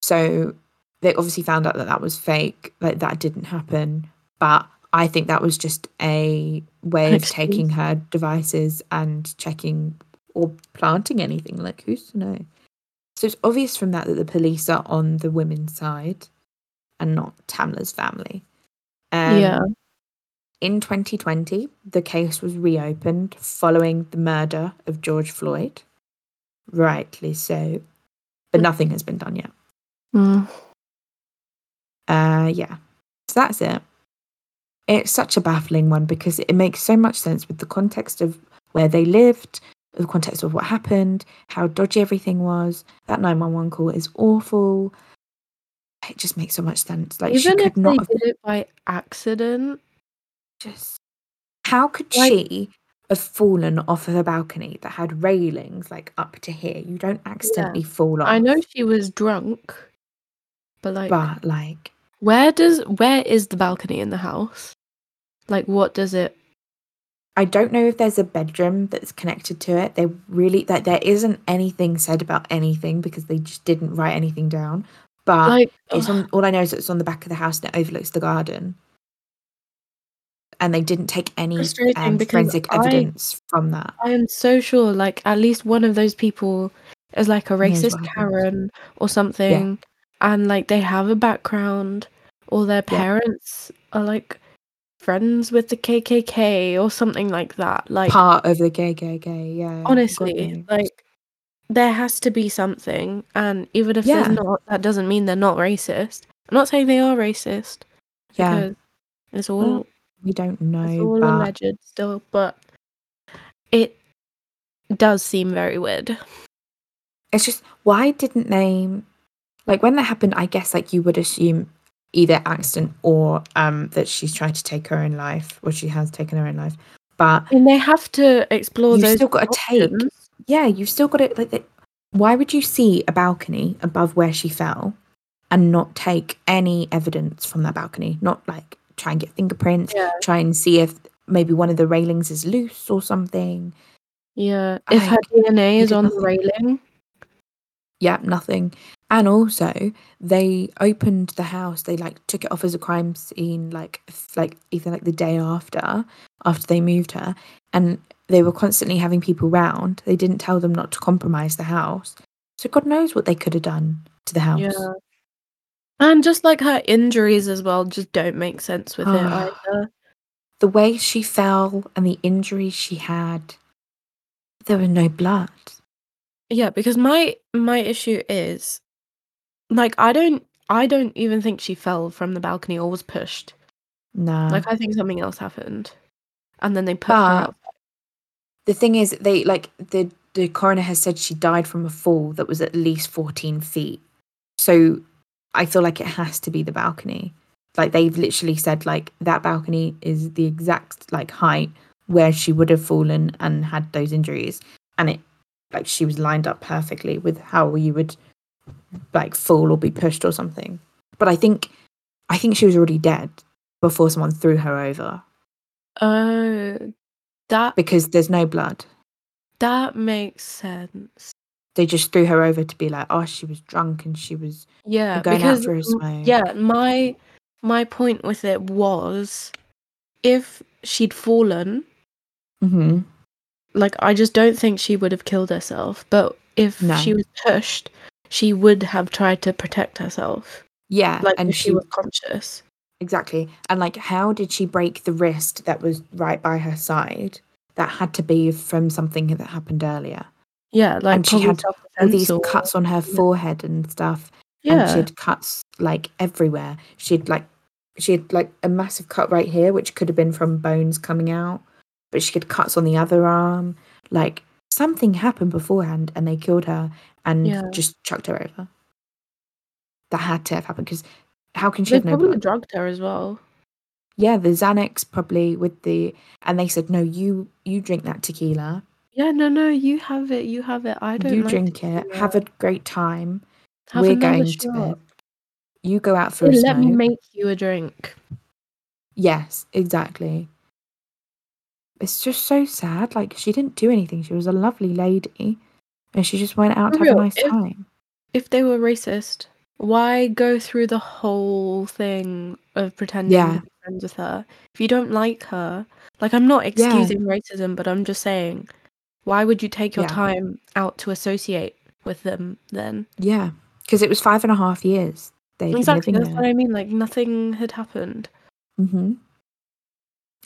So they obviously found out that that was fake, like that didn't happen. But I think that was just a way of taking her devices and checking or planting anything. Like, who's to know? So it's obvious from that that the police are on the women's side and not Tamla's family. Um, Yeah. In 2020, the case was reopened following the murder of George Floyd. Rightly so. But nothing has been done yet. Mm. Uh, yeah. So that's it. It's such a baffling one because it makes so much sense with the context of where they lived, the context of what happened, how dodgy everything was. That 911 call is awful. It just makes so much sense. Like, Even she could not have did it by accident, just. How could Like- she have fallen off of a balcony that had railings like up to here? You don't accidentally fall off. I know she was drunk, but like, But, like, where does where is the balcony in the house? Like, what does it? I don't know if there's a bedroom that's connected to it. They really like there isn't anything said about anything because they just didn't write anything down. But like, it's on all I know is it's on the back of the house and it overlooks the garden. And they didn't take any um, forensic I- evidence from that. I am so sure, like, at least one of those people is like a racist. Karen or something, and like they have a background, or their Yeah. parents are like friends with the KKK or something like that. Like, Part of the gay, gay, gay. Yeah. Honestly, like, there has to be something, and even if Yeah. there's not, that doesn't mean they're not racist. I'm not saying they are racist. yeah, it's all Well, we don't it's know. all But alleged still, but it does seem very weird. it's just why didn't they like when that happened i guess like you would assume either accident or um that she's tried to take her own life or she has taken her own life. But And they have to explore You've those. still got to take- yeah you've still got it like the, why would you see a balcony above where she fell and not take any evidence from that balcony? Not like try and get fingerprints Yeah. try and see if maybe one of the railings is loose or something. Yeah, if her DNA is on the railing, yeah nothing and also they opened the house they like took it off as a crime scene like like either like the day after after they moved her. And they were constantly having people round. They didn't tell them not to compromise the house. So god knows what they could have done to the house. Yeah, and just like her injuries as well, just don't make sense with it Ah. either. the way she fell and the injuries she had there was no blood. Yeah, because my my issue is, like, I don't I don't even think she fell from the balcony or was pushed. no Like, I think something else happened, and then they put her But- the thing is they like the the coroner has said she died from a fall that was at least 14 feet. So i feel like it has to be the balcony. Like they've literally said like that balcony is the exact like height where she would have fallen and had those injuries. And it like she was lined up perfectly with how you would like fall or be pushed or something but i think i think she was already dead before someone threw her over Oh, that because there's no blood that makes sense. they just threw her over to be like, oh, she was drunk and she was Yeah, going because out for a smoke. yeah, my my point with it was if she'd fallen, hmm like I just don't think she would have killed herself. But if No. she was pushed, she would have tried to protect herself. Yeah, Like and if she, she was conscious. exactly. And like, how did she break the wrist that was right by her side? That had to be from something that happened earlier. Yeah, like And she had All these or- cuts on her forehead and stuff. Yeah, and she had cuts like everywhere. She'd like she had like a massive cut right here, which could have been from bones coming out, but she had cuts on the other arm. Like something happened beforehand, and they killed her and Yeah. just chucked her over. That had to have happened because how can she They have no probably blood? drugged her as well. Yeah, the Xanax probably with the, and they said no, you you drink that tequila, Yeah, no, no, you have it. You have it. I don't. you like drink it, have a great time. Have We're going to shot. bed. You go out for Hey, a let me make you a drink. Yes, exactly. It's just so sad. Like she didn't do anything. She was a lovely lady, and she just went out For to have a nice if- time. If they were racist, why go through the whole thing of pretending Yeah. to be friends with her? If you don't like her, like I'm not Yeah. excusing racism, but I'm just saying, why would you take your Yeah. time out to associate with them then? Yeah, because it was five and a half years they'd Exactly, that's living what I mean. Like nothing had happened. there. hmm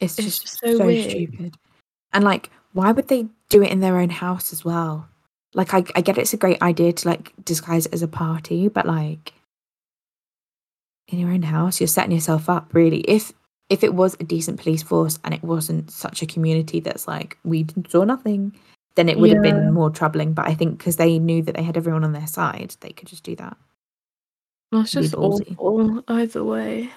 It's, It's just, just so, so stupid. And like, why would they do it in their own house as well? Like, I, I get it's a great idea to like disguise it as a party, but like in your own house, you're setting yourself up really. If if it was a decent police force and it wasn't such a community that's like we saw nothing, then it would have been more troubling. But I think because they knew that they had everyone on their side, they could just do that. Be just ballsy. awful either way.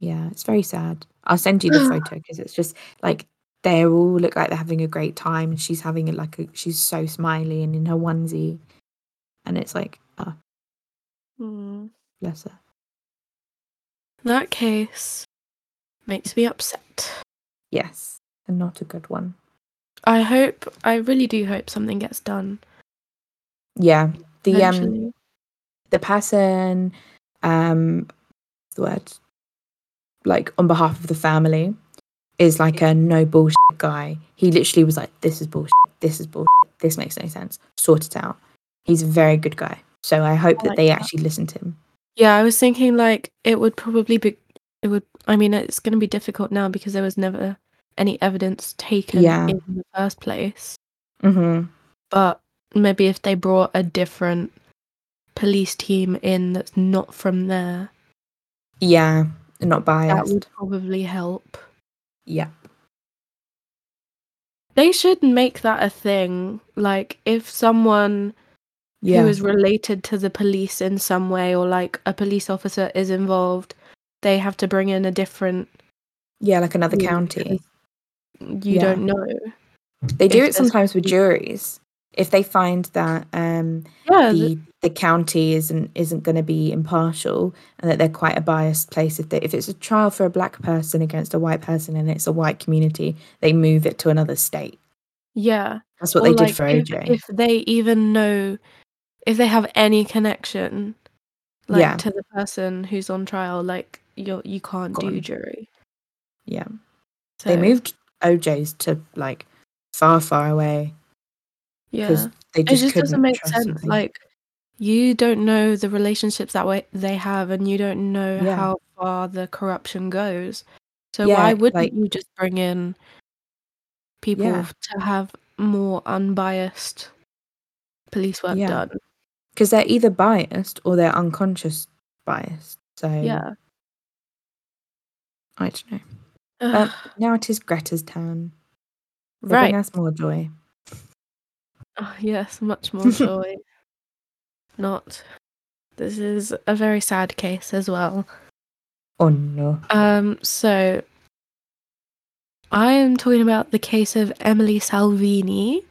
Yeah, it's very sad. I'll send you the photo because it's just like they all look like they're having a great time, and she's having a, like a she's so smiley and in her onesie, and it's like, oh, Hmm. bless her. That case makes me upset. Yes, and not a good one. I hope, I really do hope something gets done. Yeah, the um the person, um, the word, like on behalf of the family, is like a no bullshit guy. He literally was like, "This is bullshit. This is bullshit. This makes no sense. Sort it out." He's a very good guy. So I hope I that like they that. actually listen to him. Yeah, I was thinking like it would probably be, it would, I mean, it's going to be difficult now because there was never any evidence taken Yeah. in the first place. Mm-hmm. But maybe if they brought a different police team in that's not from there, Yeah, not biased. that would probably help. Yeah. They should make that a thing. Like, if someone Yeah. who is related to the police in some way, or like a police officer is involved, they have to bring in a different yeah, like another county. you Yeah. don't know. They do it sometimes with juries. If they find that um Yeah, th- the the county isn't isn't going to be impartial and that they're quite a biased place if they, if it's a trial for a black person against a white person and it's a white community they move it to another state yeah. that's what Or, they did like, for if, oj If they even know, if they have any connection, like Yeah. to the person who's on trial, like you you can't do jury. yeah So, they moved oj's to like far far away Yeah, it just, just doesn't make sense. something. Like you don't know the relationships that way they have, and you don't know Yeah. how far the corruption goes. So Yeah, why wouldn't like- you just bring in people Yeah. to have more unbiased police work done? because they're either biased or they're unconscious biased so Yeah. i don't know um, now it is greta's turn They right. bring us more joy Oh, yes, much more joy. Not. This is a very sad case as well. oh no Um, so I am talking about the case of Emily Salvini.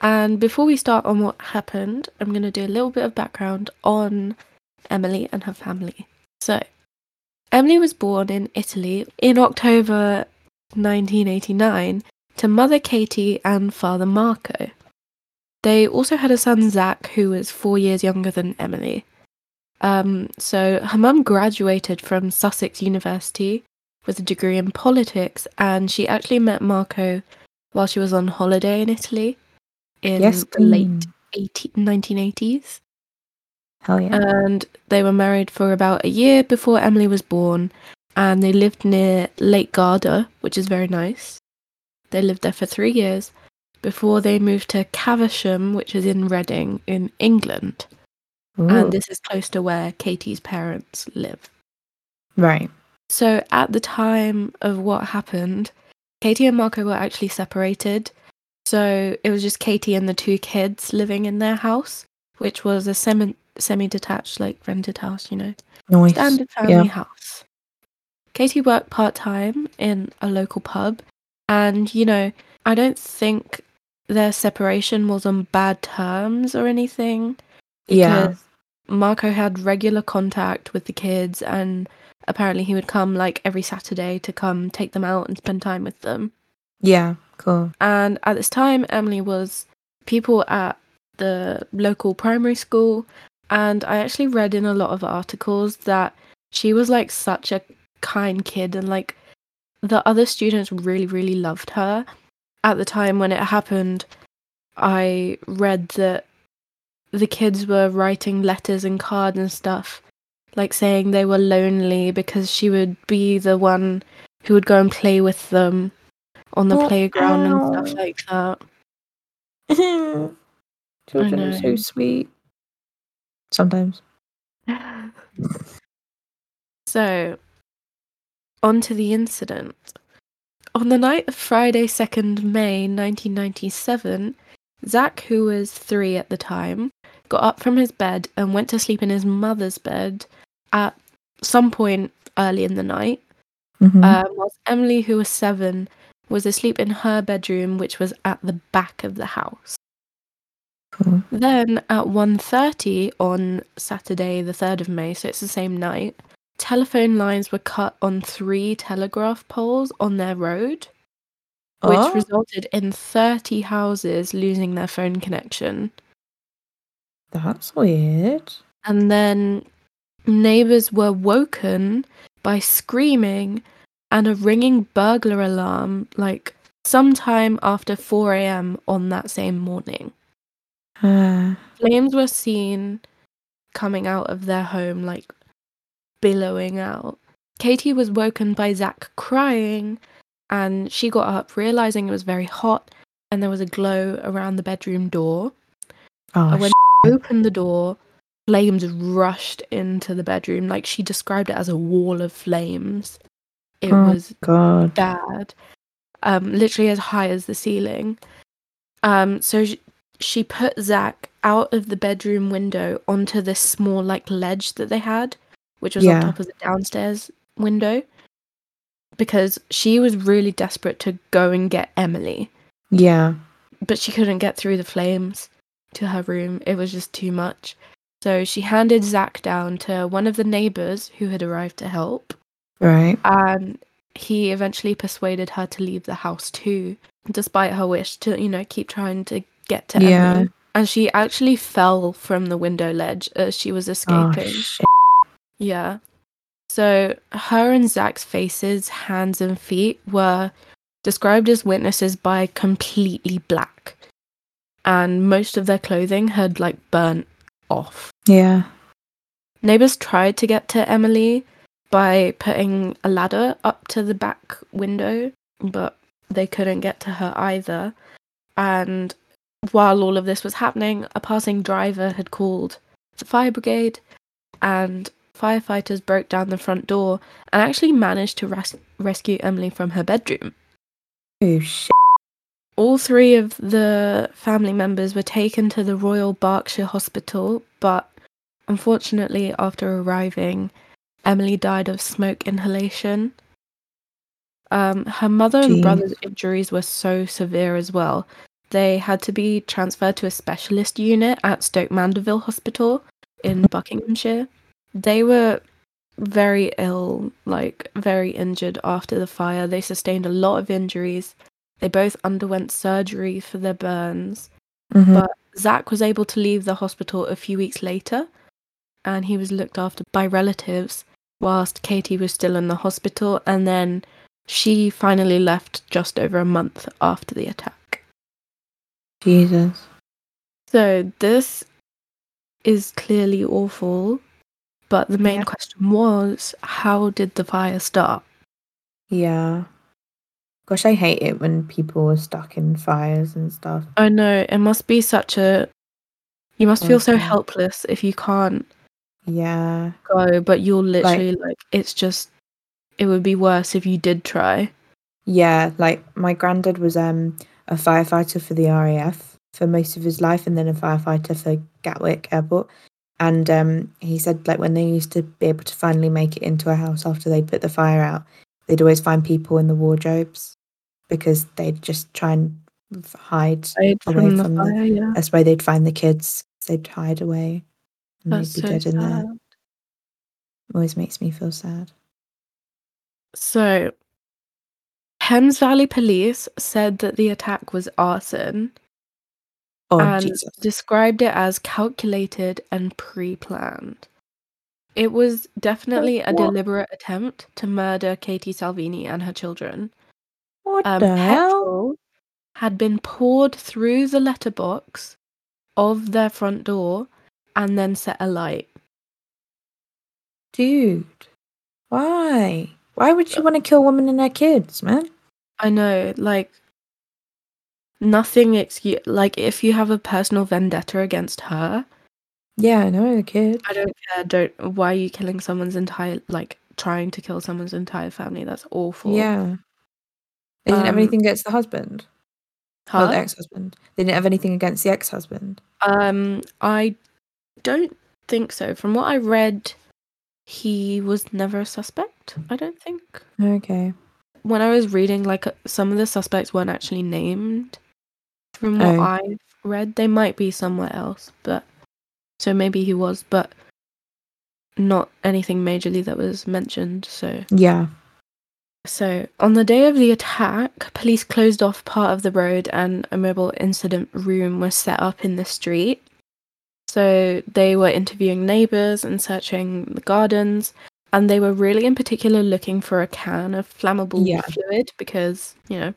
And before we start on what happened, I'm going to do a little bit of background on Emily and her family. So, Emily was born in Italy in October 1989 to mother Katie and father Marco. They also had a son, Zach, who was four years younger than Emily. Um, so her mum graduated from Sussex University with a degree in politics, and she actually met Marco while she was on holiday in Italy in yes the late queen. 18, 1980s. hell yeah And they were married for about a year before Emily was born, and they lived near Lake Garda, which is very nice. They lived there for three years before they moved to Caversham, which is in Reading in England. Ooh. And this is close to where Katie's parents live. Right. So at the time of what happened, Katie and Marco were actually separated. So it was just Katie and the two kids living in their house, which was a semi semi detached, like rented house, you know, Nice. standard family Yeah. house. Katie worked part time in a local pub, and you know, I don't think their separation was on bad terms or anything. Yeah. Marco had regular contact with the kids, and apparently he would come like every Saturday to come take them out and spend time with them. Yeah. Cool. And at this time, Emily was people at the local primary school, and I actually read in a lot of articles that she was like such a kind kid, and like the other students really, really loved her. At the time when it happened, I read that the kids were writing letters and cards and stuff, like saying they were lonely because she would be the one who would go and play with them on the Oh, playground and stuff like that. Children are so sweet. Sometimes. so, on to the incident. On the night of Friday, 2nd May 1997, Zach, who was three at the time, got up from his bed and went to sleep in his mother's bed at some point early in the night. Mhm. Um, whilst Emily, who was seven, was asleep in her bedroom, which was at the back of the house. cool. Then at 1.30 on Saturday, the 3rd of May, so it's the same night, telephone lines were cut on three telegraph poles on their road, which Oh. resulted in 30 houses losing their phone connection. That's weird. And then neighbors were woken by screaming and a ringing burglar alarm, like sometime after 4 a.m. on that same morning. Ah. Flames were seen coming out of their home, like billowing out. Katie was woken by Zach crying, and she got up, realizing it was very hot and there was a glow around the bedroom door. oh, And when sh- she opened the door, flames rushed into the bedroom. Like she described it as a wall of flames. It Oh, was God. bad, um, literally as high as the ceiling. Um, so sh- she put Zach out of the bedroom window onto this small like ledge that they had, which was Yeah. on top of the downstairs window, because she was really desperate to go and get Emily, Yeah. but she couldn't get through the flames to her room. It was just too much. So she handed Zach down to one of the neighbors who had arrived to help Right. and he eventually persuaded her to leave the house too, despite her wish to, you know, keep trying to get to Yeah. Emily. And she actually fell from the window ledge as she was Oh, escaping. shit. Yeah. So her and Zach's faces, hands, and feet were described as witnesses by completely black. And most of their clothing had like burnt off. Yeah. Neighbors tried to get to Emily by putting a ladder up to the back window, but they couldn't get to her either. And while all of this was happening, a passing driver had called the fire brigade, and firefighters broke down the front door and actually managed to res- rescue Emily from her bedroom. Oh, shit. All three of the family members were taken to the Royal Berkshire Hospital, but unfortunately, after arriving, Emily died of smoke inhalation. Um, her mother and Jeez. brother's injuries were so severe as well. They had to be transferred to a specialist unit at Stoke Mandeville Hospital in Buckinghamshire. They were very ill, like very injured after the fire. They sustained a lot of injuries. They both underwent surgery for their burns. Mhm. But Zach was able to leave the hospital a few weeks later and he was looked after by relatives whilst Katie was still in the hospital and then she finally left just over a month after the attack. Jesus. So this is clearly awful, but the main Yeah. question was how did the fire start? Yeah. Gosh, I hate it when people are stuck in fires and stuff. I know it must be such a you must feel so helpless if you can't Yeah. go, but you'll literally like it's just it would be worse if you did try. Yeah, like my granddad was um a firefighter for the RAF for most of his life and then a firefighter for Gatwick Airport. And um he said like when they used to be able to finally make it into a house after they'd put the fire out, they'd always find people in the wardrobes because they'd just try and f- hide away from the from the fire, yeah. that's why they'd find the kids. They'd hide away and That's they'd be so dead in there. sad. Always makes me feel sad. So Thames Valley Police said that the attack was arson Oh and Jesus. described it as calculated and pre-planned. It was definitely a what? deliberate attempt to murder Katie Salvini and her children. What Um, the hell? had been poured through the letterbox of their front door and then set alight. Dude. Why? Why would you want to kill women and their kids, man? I know, like nothing excuse like if you have a personal vendetta against her, Yeah, I know the kid. I don't care. Don't why are you killing someone's entire like trying to kill someone's entire family? That's awful. Yeah. They didn't have Um, anything against the husband. Well, the ex-husband. They didn't have anything against the ex-husband. Um, I don't think so. From what I read, he was never a suspect. I don't think. Okay. When I was reading, like some of the suspects weren't actually named. From what Oh. I've read, they might be somewhere else, but so maybe he was, but not anything majorly that was mentioned. So Yeah. So, on the day of the attack, police closed off part of the road and a mobile incident room was set up in the street. So, they were interviewing neighbors and searching the gardens, and they were really in particular looking for a can of flammable Yeah. fluid because, you know,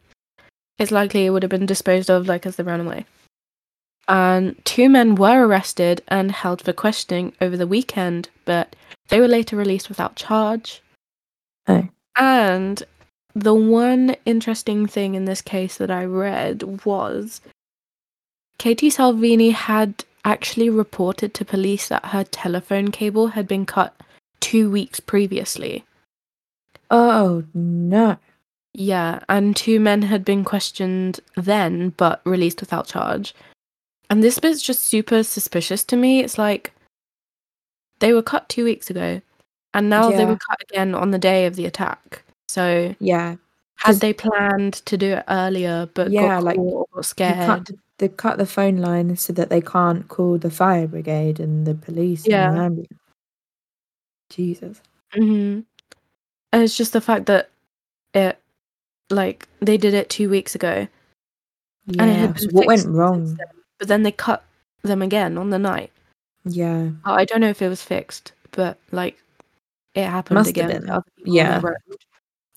it's likely it would have been disposed of like as they ran away. And two men were arrested and held for questioning over the weekend, but they were later released without charge. Oh. And the one interesting thing in this case that I read was Katie Salvini had actually reported to police that her telephone cable had been cut two weeks previously. Oh no. Yeah, and two men had been questioned then but released without charge. And this bit's just super suspicious to me. It's like they were cut two weeks ago, and now they were cut again on the day of the attack. So Yeah. had they planned to do it earlier but Yeah, got like, or scared? cut, the, they cut the phone line so that they can't call the fire brigade and the police and Yeah. the ambulance. Jesus. hmm And it's just the fact that it, like, they did it two weeks ago, Yeah. and it had been what went wrong? then, but then they cut them again on the night. Yeah. Oh, I don't know if it was fixed, but like it happened Must have again. been. to other people on Yeah.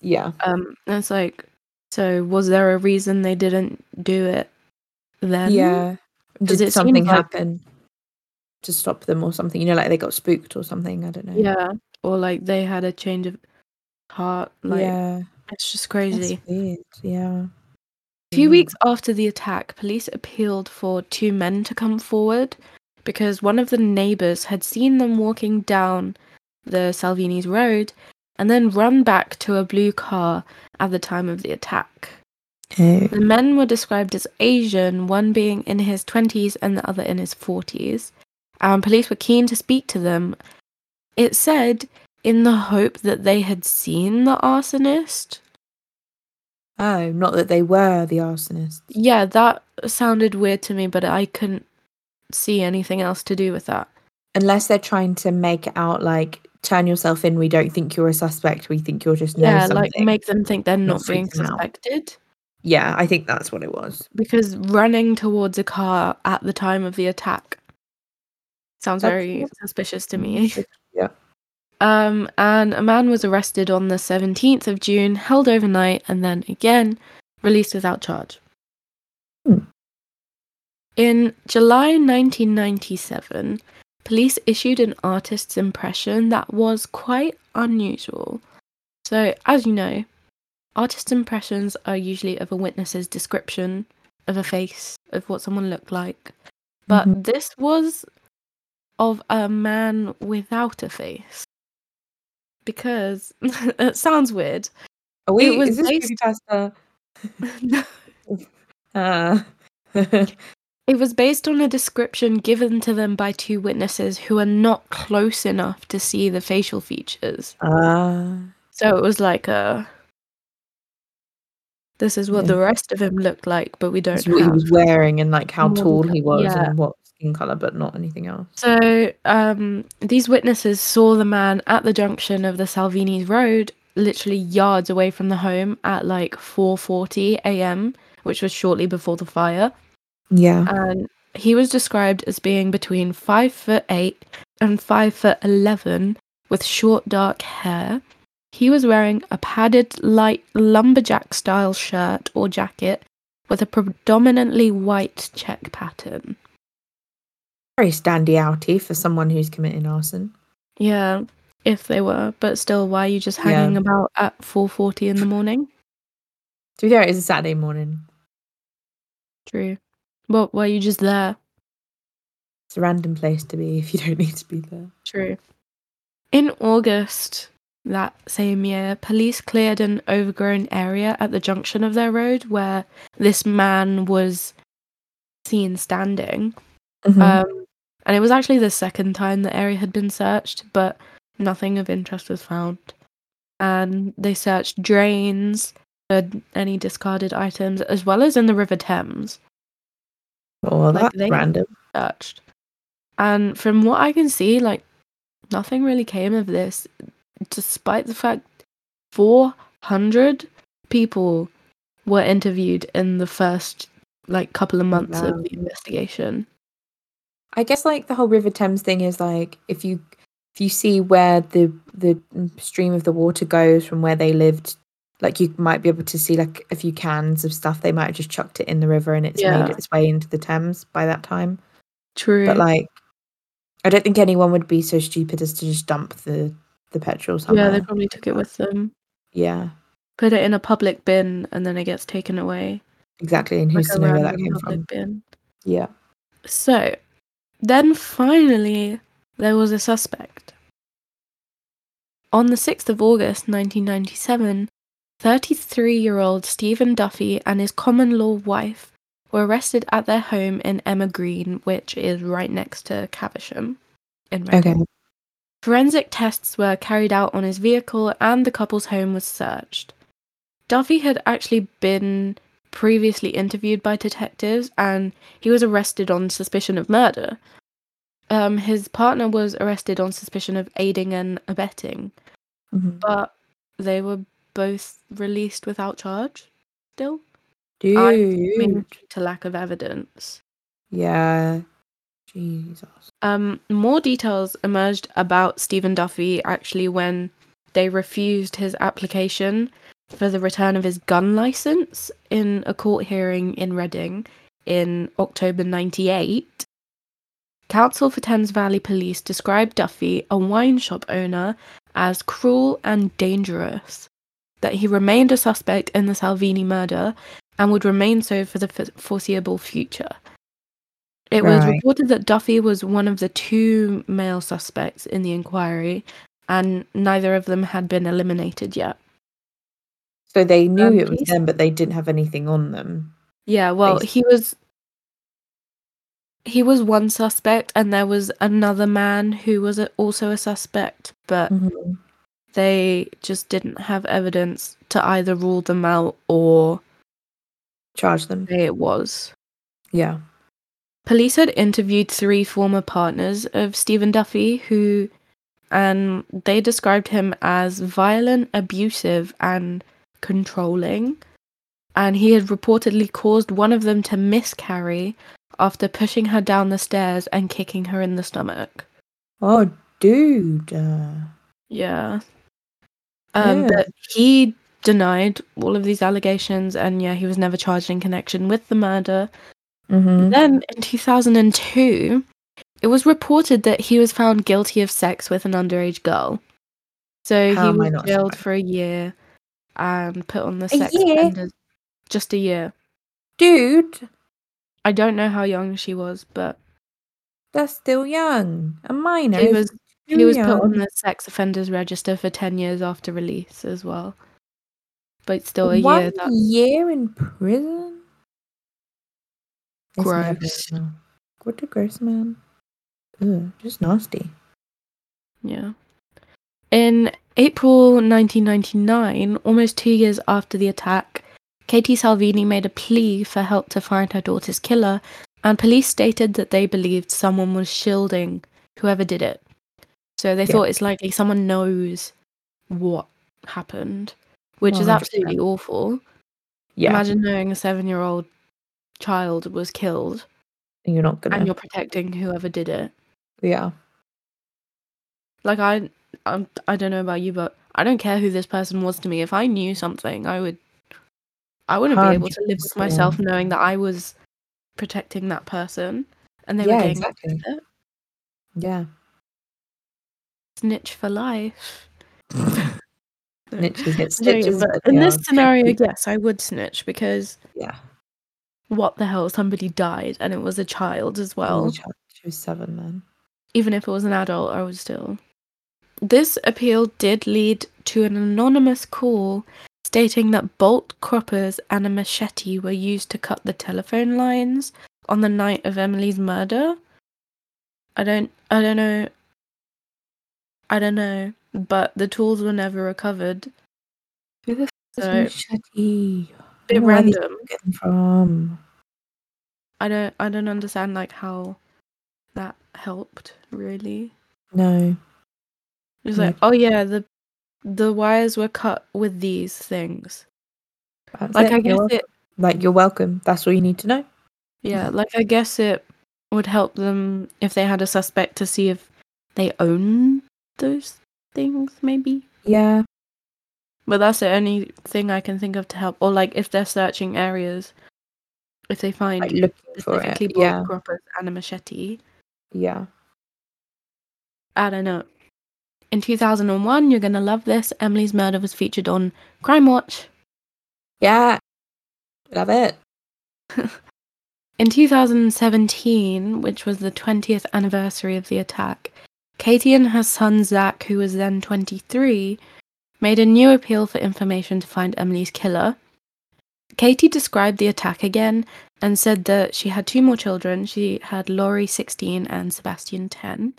Yeah. Um, and it's like, so was there a reason they didn't do it then? Yeah. Did it something like- happen to stop them or something? You know, like they got spooked or something. I don't know. Yeah. Or like they had a change of heart. Like yeah. It's just crazy. Yeah. A few Mm. weeks after the attack, police appealed for two men to come forward because one of the neighbors had seen them walking down the Salvini's road and then run back to a blue car at the time of the attack. Oh. The men were described as Asian, one being in his 20s and the other in his 40s. And police were keen to speak to them. It said in the hope that they had seen the arsonist. Oh, not that they were the arsonists. Yeah, that sounded weird to me, but I couldn't see anything else to do with that. Unless they're trying to make it out like turn yourself in. We don't think you're a suspect. We think you're just yeah, like make them think they're Not not being them out. suspected. yeah, I think that's what it was. Because running towards a car at the time of the attack sounds That's very suspicious to me. Yeah. Um, and a man was arrested on the 17th of June, held overnight, and then again released without charge. In July 1997, police issued an artist's impression that was quite unusual. So, as you know, artist impressions are usually of a witness's description of a face, of what someone looked like. But Mhm. this was of a man without a face. Because it sounds weird. Are we? It was is this based- creepypasta? Uh, It was based on a description given to them by two witnesses who are not close enough to see the facial features. ah, So it was like a. This is what Yeah. the rest of him looked like, but we don't that's what he was wearing and like how tall he was yeah. and what skin color, but not anything else. So um, these witnesses saw the man at the junction of the Salvini's Road, literally yards away from the home, at like 4:40 a.m., which was shortly before the fire. Yeah. and he was described as being between five foot eight and five foot eleven with short dark hair. He was wearing a padded light lumberjack style shirt or jacket with a predominantly white check pattern. Very standy outy for someone who's committing arson. Yeah, if they were, but still, why are you just Yeah. hanging about at four forty in the morning? To be fair, it is a Saturday morning. True. Well, why are you just there? It's a random place to be if you don't need to be there. True. In August that same year, police cleared an overgrown area at the junction of their road where this man was seen standing. Mhm. Um, and it was actually the second time the area had been searched, but nothing of interest was found. And they searched drains for any discarded items, as well as in the River Thames oh, like, that's they- random. searched. And from what I can see, like nothing really came of this, despite the fact 400 people were interviewed in the first like couple of months Wow. of the investigation. I guess like the whole River Thames thing is like if you if you see where the the mm, stream of the water goes from where they lived, like you might be able to see like a few cans of stuff. They might have just chucked it in the river and it's Yeah. made its way into the Thames by that time. True. But like, I don't think anyone would be so stupid as to just dump the the petrol somewhere. yeah, they probably took it with them, Yeah, put it in a public bin, and then it gets taken away. exactly. And who's a to know where that came from? bin. Yeah. So, then finally, there was a suspect. On the 6th of August 1997, 33 year old Stephen Duffy and his common law wife were arrested at their home in Emmer Green, which is right next to Caversham in Reading. Okay. Forensic tests were carried out on his vehicle and the couple's home was searched. Duffy had actually been previously interviewed by detectives and he was arrested on suspicion of murder. Um, his partner was arrested on suspicion of aiding and abetting, Mhm. but they were both released without charge still. Dude. I mean, due to lack of evidence. Yeah. Jesus. Um, more details emerged about Stephen Duffy actually when they refused his application for the return of his gun license in a court hearing in Reading in October 98. Counsel for Thames Valley Police described Duffy, a wine shop owner, as cruel and dangerous, that he remained a suspect in the Salvini murder and would remain so for the f- foreseeable future. It was reported that Duffy was one of the two male suspects in the inquiry, and neither of them had been eliminated yet. So they knew Um, it was them, but they didn't have anything on them. Yeah, well, Basically. he was he was one suspect, and there was another man who was a, also a suspect, but Mhm. they just didn't have evidence to either rule them out or Charge them. it was. Yeah. Police had interviewed three former partners of Stephen Duffy who and they described him as violent, abusive and controlling. And he had reportedly caused one of them to miscarry after pushing her down the stairs and kicking her in the stomach. Oh, dude. Uh, Yeah. Um, Yeah. but he denied all of these allegations, and yeah, he was never charged in connection with the murder. mhm. Then in 2002, it was reported that he was found guilty of sex with an underage girl. So How he was jailed surprised? for a year and put on the sex offenders. Just a year. Dude. I don't know how young she was, but That's still young. A minor. He was he was put on the sex offenders register for ten years after release as well. But still a One year. That year in prison. Gross. What a gross man. Ugh, just nasty. Yeah. In April 1999, almost two years after the attack, Katie Salvini made a plea for help to find her daughter's killer, and police stated that they believed someone was shielding whoever did it. So they Yeah. thought it's likely someone knows what happened, which is 100%. absolutely awful. Yeah. Imagine knowing a seven year old child was killed and you're not gonna. and you're protecting whoever did it. yeah. like I I'm, I don't know about you but I don't care who this person was to me if I knew something I would I wouldn't be able to live with myself knowing that I was protecting that person and they Yeah, were getting exactly. with it. Yeah. snitch for life Snitches get stitches. but but in this scenario yes I would snitch because Yeah. what the hell somebody died and it was a child as Well, well she was seven then. even if it was an adult, I would still. This appeal did lead to an anonymous call stating that bolt croppers and a machete were used to cut the telephone lines on the night of Emily's murder. I don't I don't know I don't know, but the tools were never recovered. Who the So- Machete? Bit random. people get from. I don't I don't understand like how that helped really. No. It's Yeah. Mm. like, oh yeah, the the wires were cut with these things. Like it. I guess it Like you're welcome. That's all you need to know. Yeah, like I guess it would help them if they had a suspect to see if they own those things, maybe. Yeah. But that's the only thing I can think of to help. Or like if they're searching areas, if they find Like looking for specifically it. Yeah. and a machete. Yeah. I don't know. In 2001, you're gonna love this. Emily's murder was featured on Crime Watch. Yeah. Love it. In 2017, which was the 20th anniversary of the attack, Katie and her son Zach, who was then 23, made a new appeal for information to find Emily's killer. Katie described the attack again and said that she had two more children. She had Laurie, 16, and Sebastian, 10.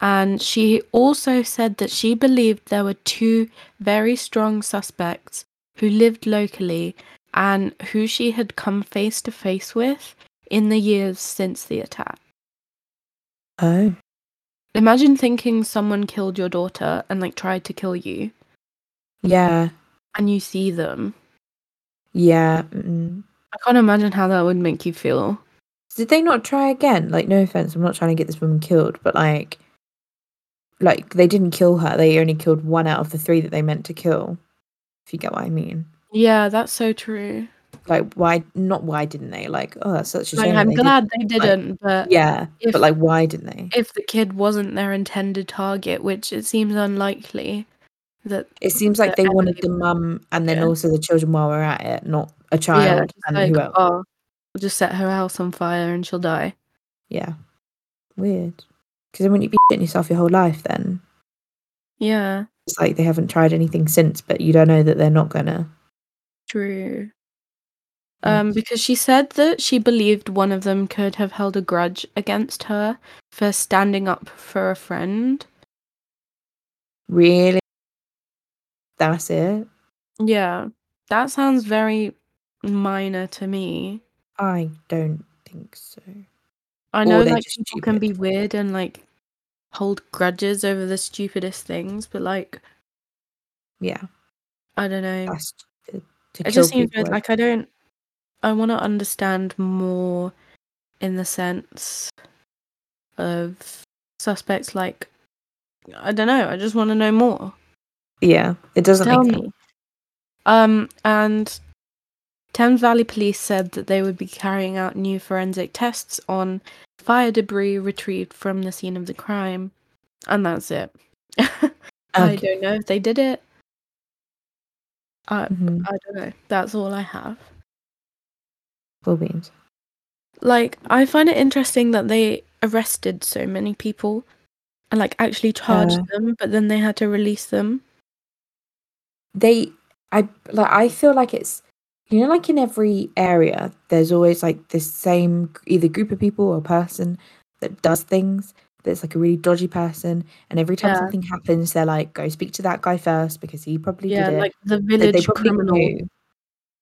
And she also said that she believed there were two very strong suspects who lived locally and who she had come face to face with in the years since the attack. Oh. Imagine thinking someone killed your daughter and like tried to kill you Yeah. and you see them. Yeah. Mm. I can't imagine how that would make you feel. Did they not try again? Like, no offense, I'm not trying to get this woman killed, but like, like they didn't kill her. They only killed one out of the three that they meant to kill. If you get what I mean. Yeah, that's so true. Like, why? Not why didn't they? Like, oh, that's such a Like shame. I'm they didn't. glad they didn't, but Yeah, if but like, why didn't they? if the kid wasn't their intended target, which it seems unlikely that It seems like the they wanted the mum and then Yeah. also the children while we're at it, not a child just and like, who else. oh, we'll just set her house on fire and she'll die. Yeah, weird. Because then wouldn't you be shitting yourself your whole life? Then Yeah, it's like they haven't tried anything since, but you don't know that they're not gonna. true. Um, because she said that she believed one of them could have held a grudge against her for standing up for a friend. Really, that's it. Yeah, that sounds very minor to me. I don't think so. I know like people can be weird and like hold grudges over the stupidest things, but like Yeah, I don't know. that's stupid. To It just seems people. Like I don't. I want to understand more, in the sense of suspects. Like I don't know. I just want to know more. yeah, it doesn't Tell me. Um, and Thames Valley Police said that they would be carrying out new forensic tests on fire debris retrieved from the scene of the crime, and that's it. I don't know if they did it. I Mhm. I don't know. That's all I have. Full beans. Like, I find it interesting that they arrested so many people and like actually charged them, but then they had to release them. they i like i feel like it's you know like in every area there's always like this same either group of people or person that does things that's like a really dodgy person and every time Yeah. something happens they're like go speak to that guy first because he probably Yeah, did it like the village criminal. knew-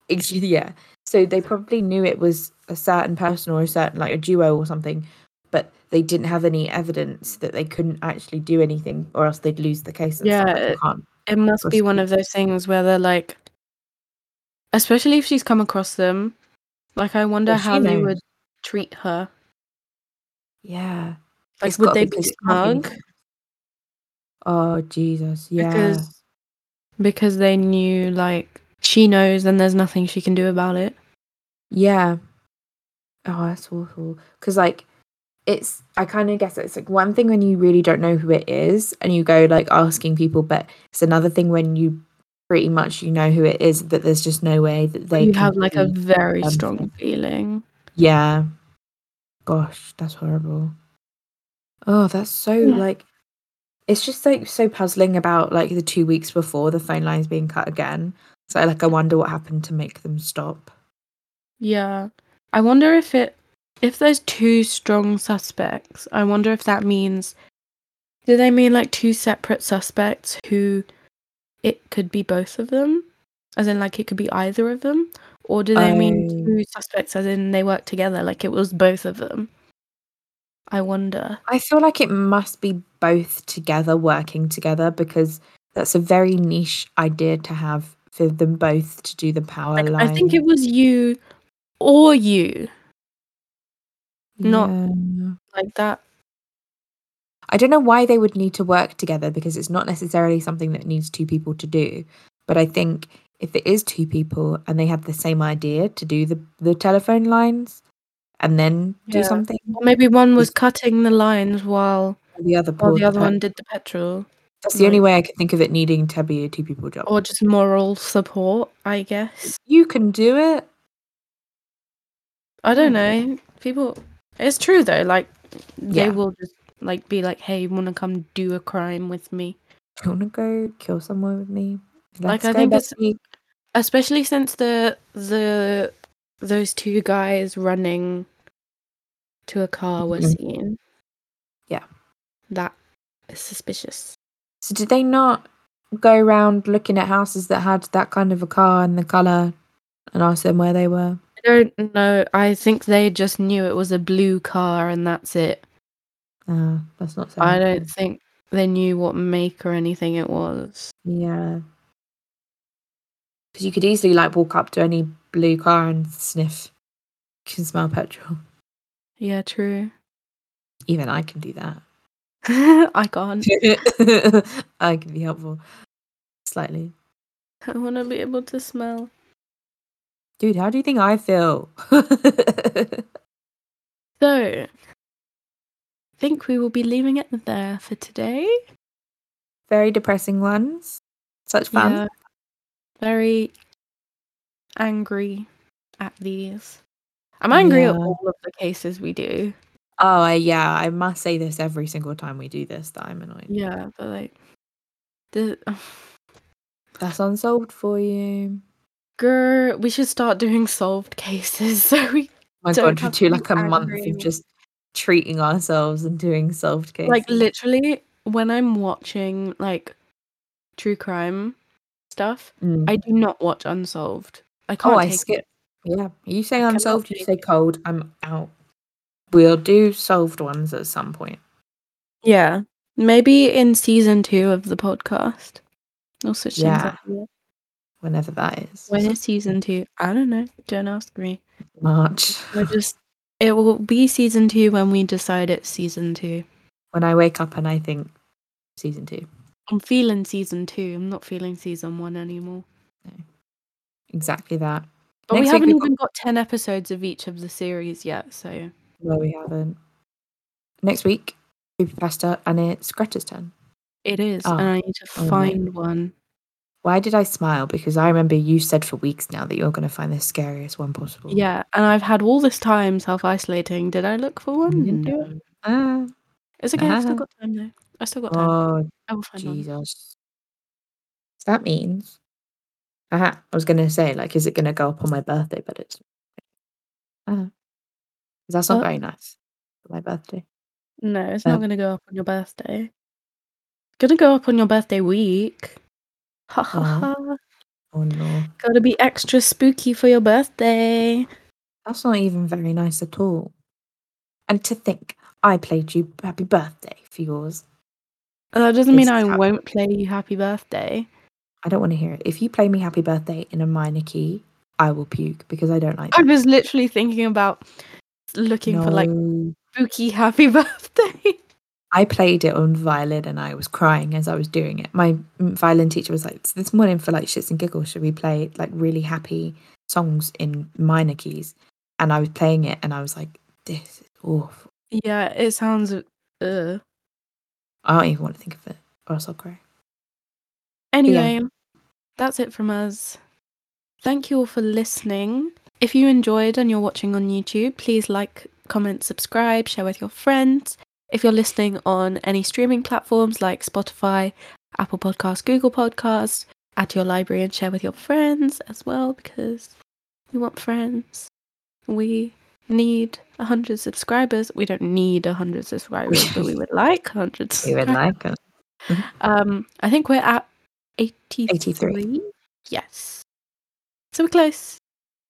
yeah so they probably knew it was a certain person or a certain like a duo or something but they didn't have any evidence that they couldn't actually do anything or else they'd lose the case. Yeah, Like, you it- can't It must be one of those things where they're like, especially if she's come across them. Like, I wonder Well, how they would treat her. yeah Like, It's would they be 'cause smug? Oh Jesus, yeah. Because because they knew like she knows and there's nothing she can do about it. yeah. Oh, that's awful. Because like, it's I kind of guess it's like one thing when you really don't know who it is and you go like asking people, but it's another thing when you pretty much you know who it is that there's just no way that they you have like a very something. strong feeling. Yeah. Gosh, that's horrible. Oh, that's so Yeah. like it's just like so puzzling about like the two weeks before the phone lines being cut again. So like I wonder what happened to make them stop. Yeah. I wonder if it if there's two strong suspects, I wonder if that means do they mean like two separate suspects who it could be both of them? As in like it could be either of them? Or do they mean Oh. two suspects as in they work together, like it was both of them? I wonder. I feel like it must be both together working together because that's a very niche idea to have for them both to do the power Like, line. I think it was you or you. not- Yeah. Like that. I don't know why they would need to work together because it's not necessarily something that needs two people to do. But I think if it is two people and they have the same idea to do the, the telephone lines and then do something, Or maybe one was cutting the lines while the other while the other pe- one did the petrol. That's the only way I could think of it needing to be a two people job. Or just moral support, I guess. you can do it. I don't know. People it's true though, like they Yeah. will just like be like, Hey, wanna come do a crime with me? You want to go kill someone with me? Like, Let's I think it's-. Especially since the the those two guys running to a car were Mhm. seen. Yeah. That is suspicious. So did they not go around looking at houses that had that kind of a car and the color and ask them where they were? I don't know. I think they just knew it was a blue car and that's it. Uh, that's not so. I don't think they knew what make or anything it was. Yeah. Because you could easily like walk up to any blue car and sniff. You can smell petrol. Yeah, true. Even I can do that. I can't. I can be helpful. Slightly. I want to be able to smell. Dude, how do you think I feel? So, think we will be leaving it there for today. Very depressing ones. Such fun. Yeah. Very angry at these. I'm angry at all of the cases we do. Oh, yeah. I must say this every single time we do this that I'm annoyed. Yeah, but like, the That's unsolved for you. girl, we should start doing solved cases so we oh My Don't god, to be like a month of just treating ourselves and doing solved cases. like literally when I'm watching like true crime stuff, Mm. I do not watch unsolved. I can't Oh, I skip. it. Yeah, you say unsolved, you say cold. I'm out. We'll do solved ones at some point. Yeah. Maybe in season two of the podcast. Switch things Yeah. Whenever that is. When is season two? I don't know. Don't ask me. March. We're just it will be season two when we decide it's season two. when I wake up and I think season two. I'm feeling season two. I'm not feeling season one anymore. Exactly that. But we Next week haven't even got ten episodes of each of the series yet, so No, we haven't. Next week, creepypasta, and it's Greta's turn. it is. Oh. And I need to Oh, no. find one. Why did I smile? Because I remember you said for weeks now that you're going to find the scariest one possible. Yeah, and I've had all this time self isolating. Did I look for one? No. No. Ah, It's okay. I've still Ah. got time though. I still got time. oh, I will find. Jesus. So that means. Aha, I was going to say, like, is it going to go up on my birthday? But it's. Uh, that's not What? very nice for my birthday. No, it's not Um, gonna go up on your birthday. It's gonna go up on your birthday week. Ha ha ha. Oh, no. Oh, Gotta be extra spooky for your birthday. That's not even very nice at all. And to think, I played you happy birthday for yours. Uh, that doesn't mean I hap- won't play you happy birthday. I don't want to hear it. If you play me happy birthday in a minor key, I will puke because I don't like I that. was literally thinking about looking for like spooky happy birthday. I played it on violin and I was crying as I was doing it. My violin teacher was like, "This morning for like shits and giggles, should we play like really happy songs in minor keys?" And I was playing it and I was like, "This is awful. yeah, it sounds. Uh. I don't even want to think of it, or else I'll cry." Anyway, that's it from us. Thank you all for listening. If you enjoyed and you're watching on YouTube, please like, comment, subscribe, share with your friends. If you're listening on any streaming platforms like Spotify, Apple Podcasts, Google Podcasts, add to your library and share with your friends as well because we want friends. We need 100 subscribers. We don't need 100 subscribers, but we would like 100 You would like it. Um, I think we're at 83. 83. Yes. So we're close.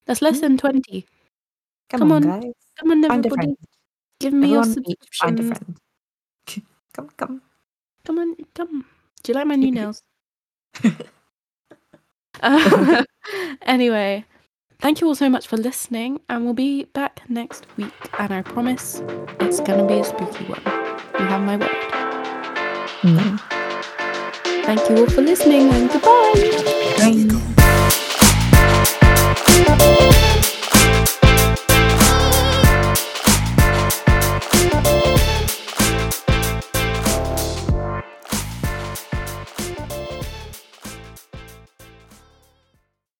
That's less Mm. than 20. Come, Come on, on, guys. Come on, everybody. Friend. Give me your Everyone each find a friend. come, come. Come on, come. Do you like my new nails? Uh, anyway, thank you all so much for listening, and we'll be back next week. And I promise it's gonna be a spooky one. You have my word. No. Thank you all for listening, and goodbye. Bye.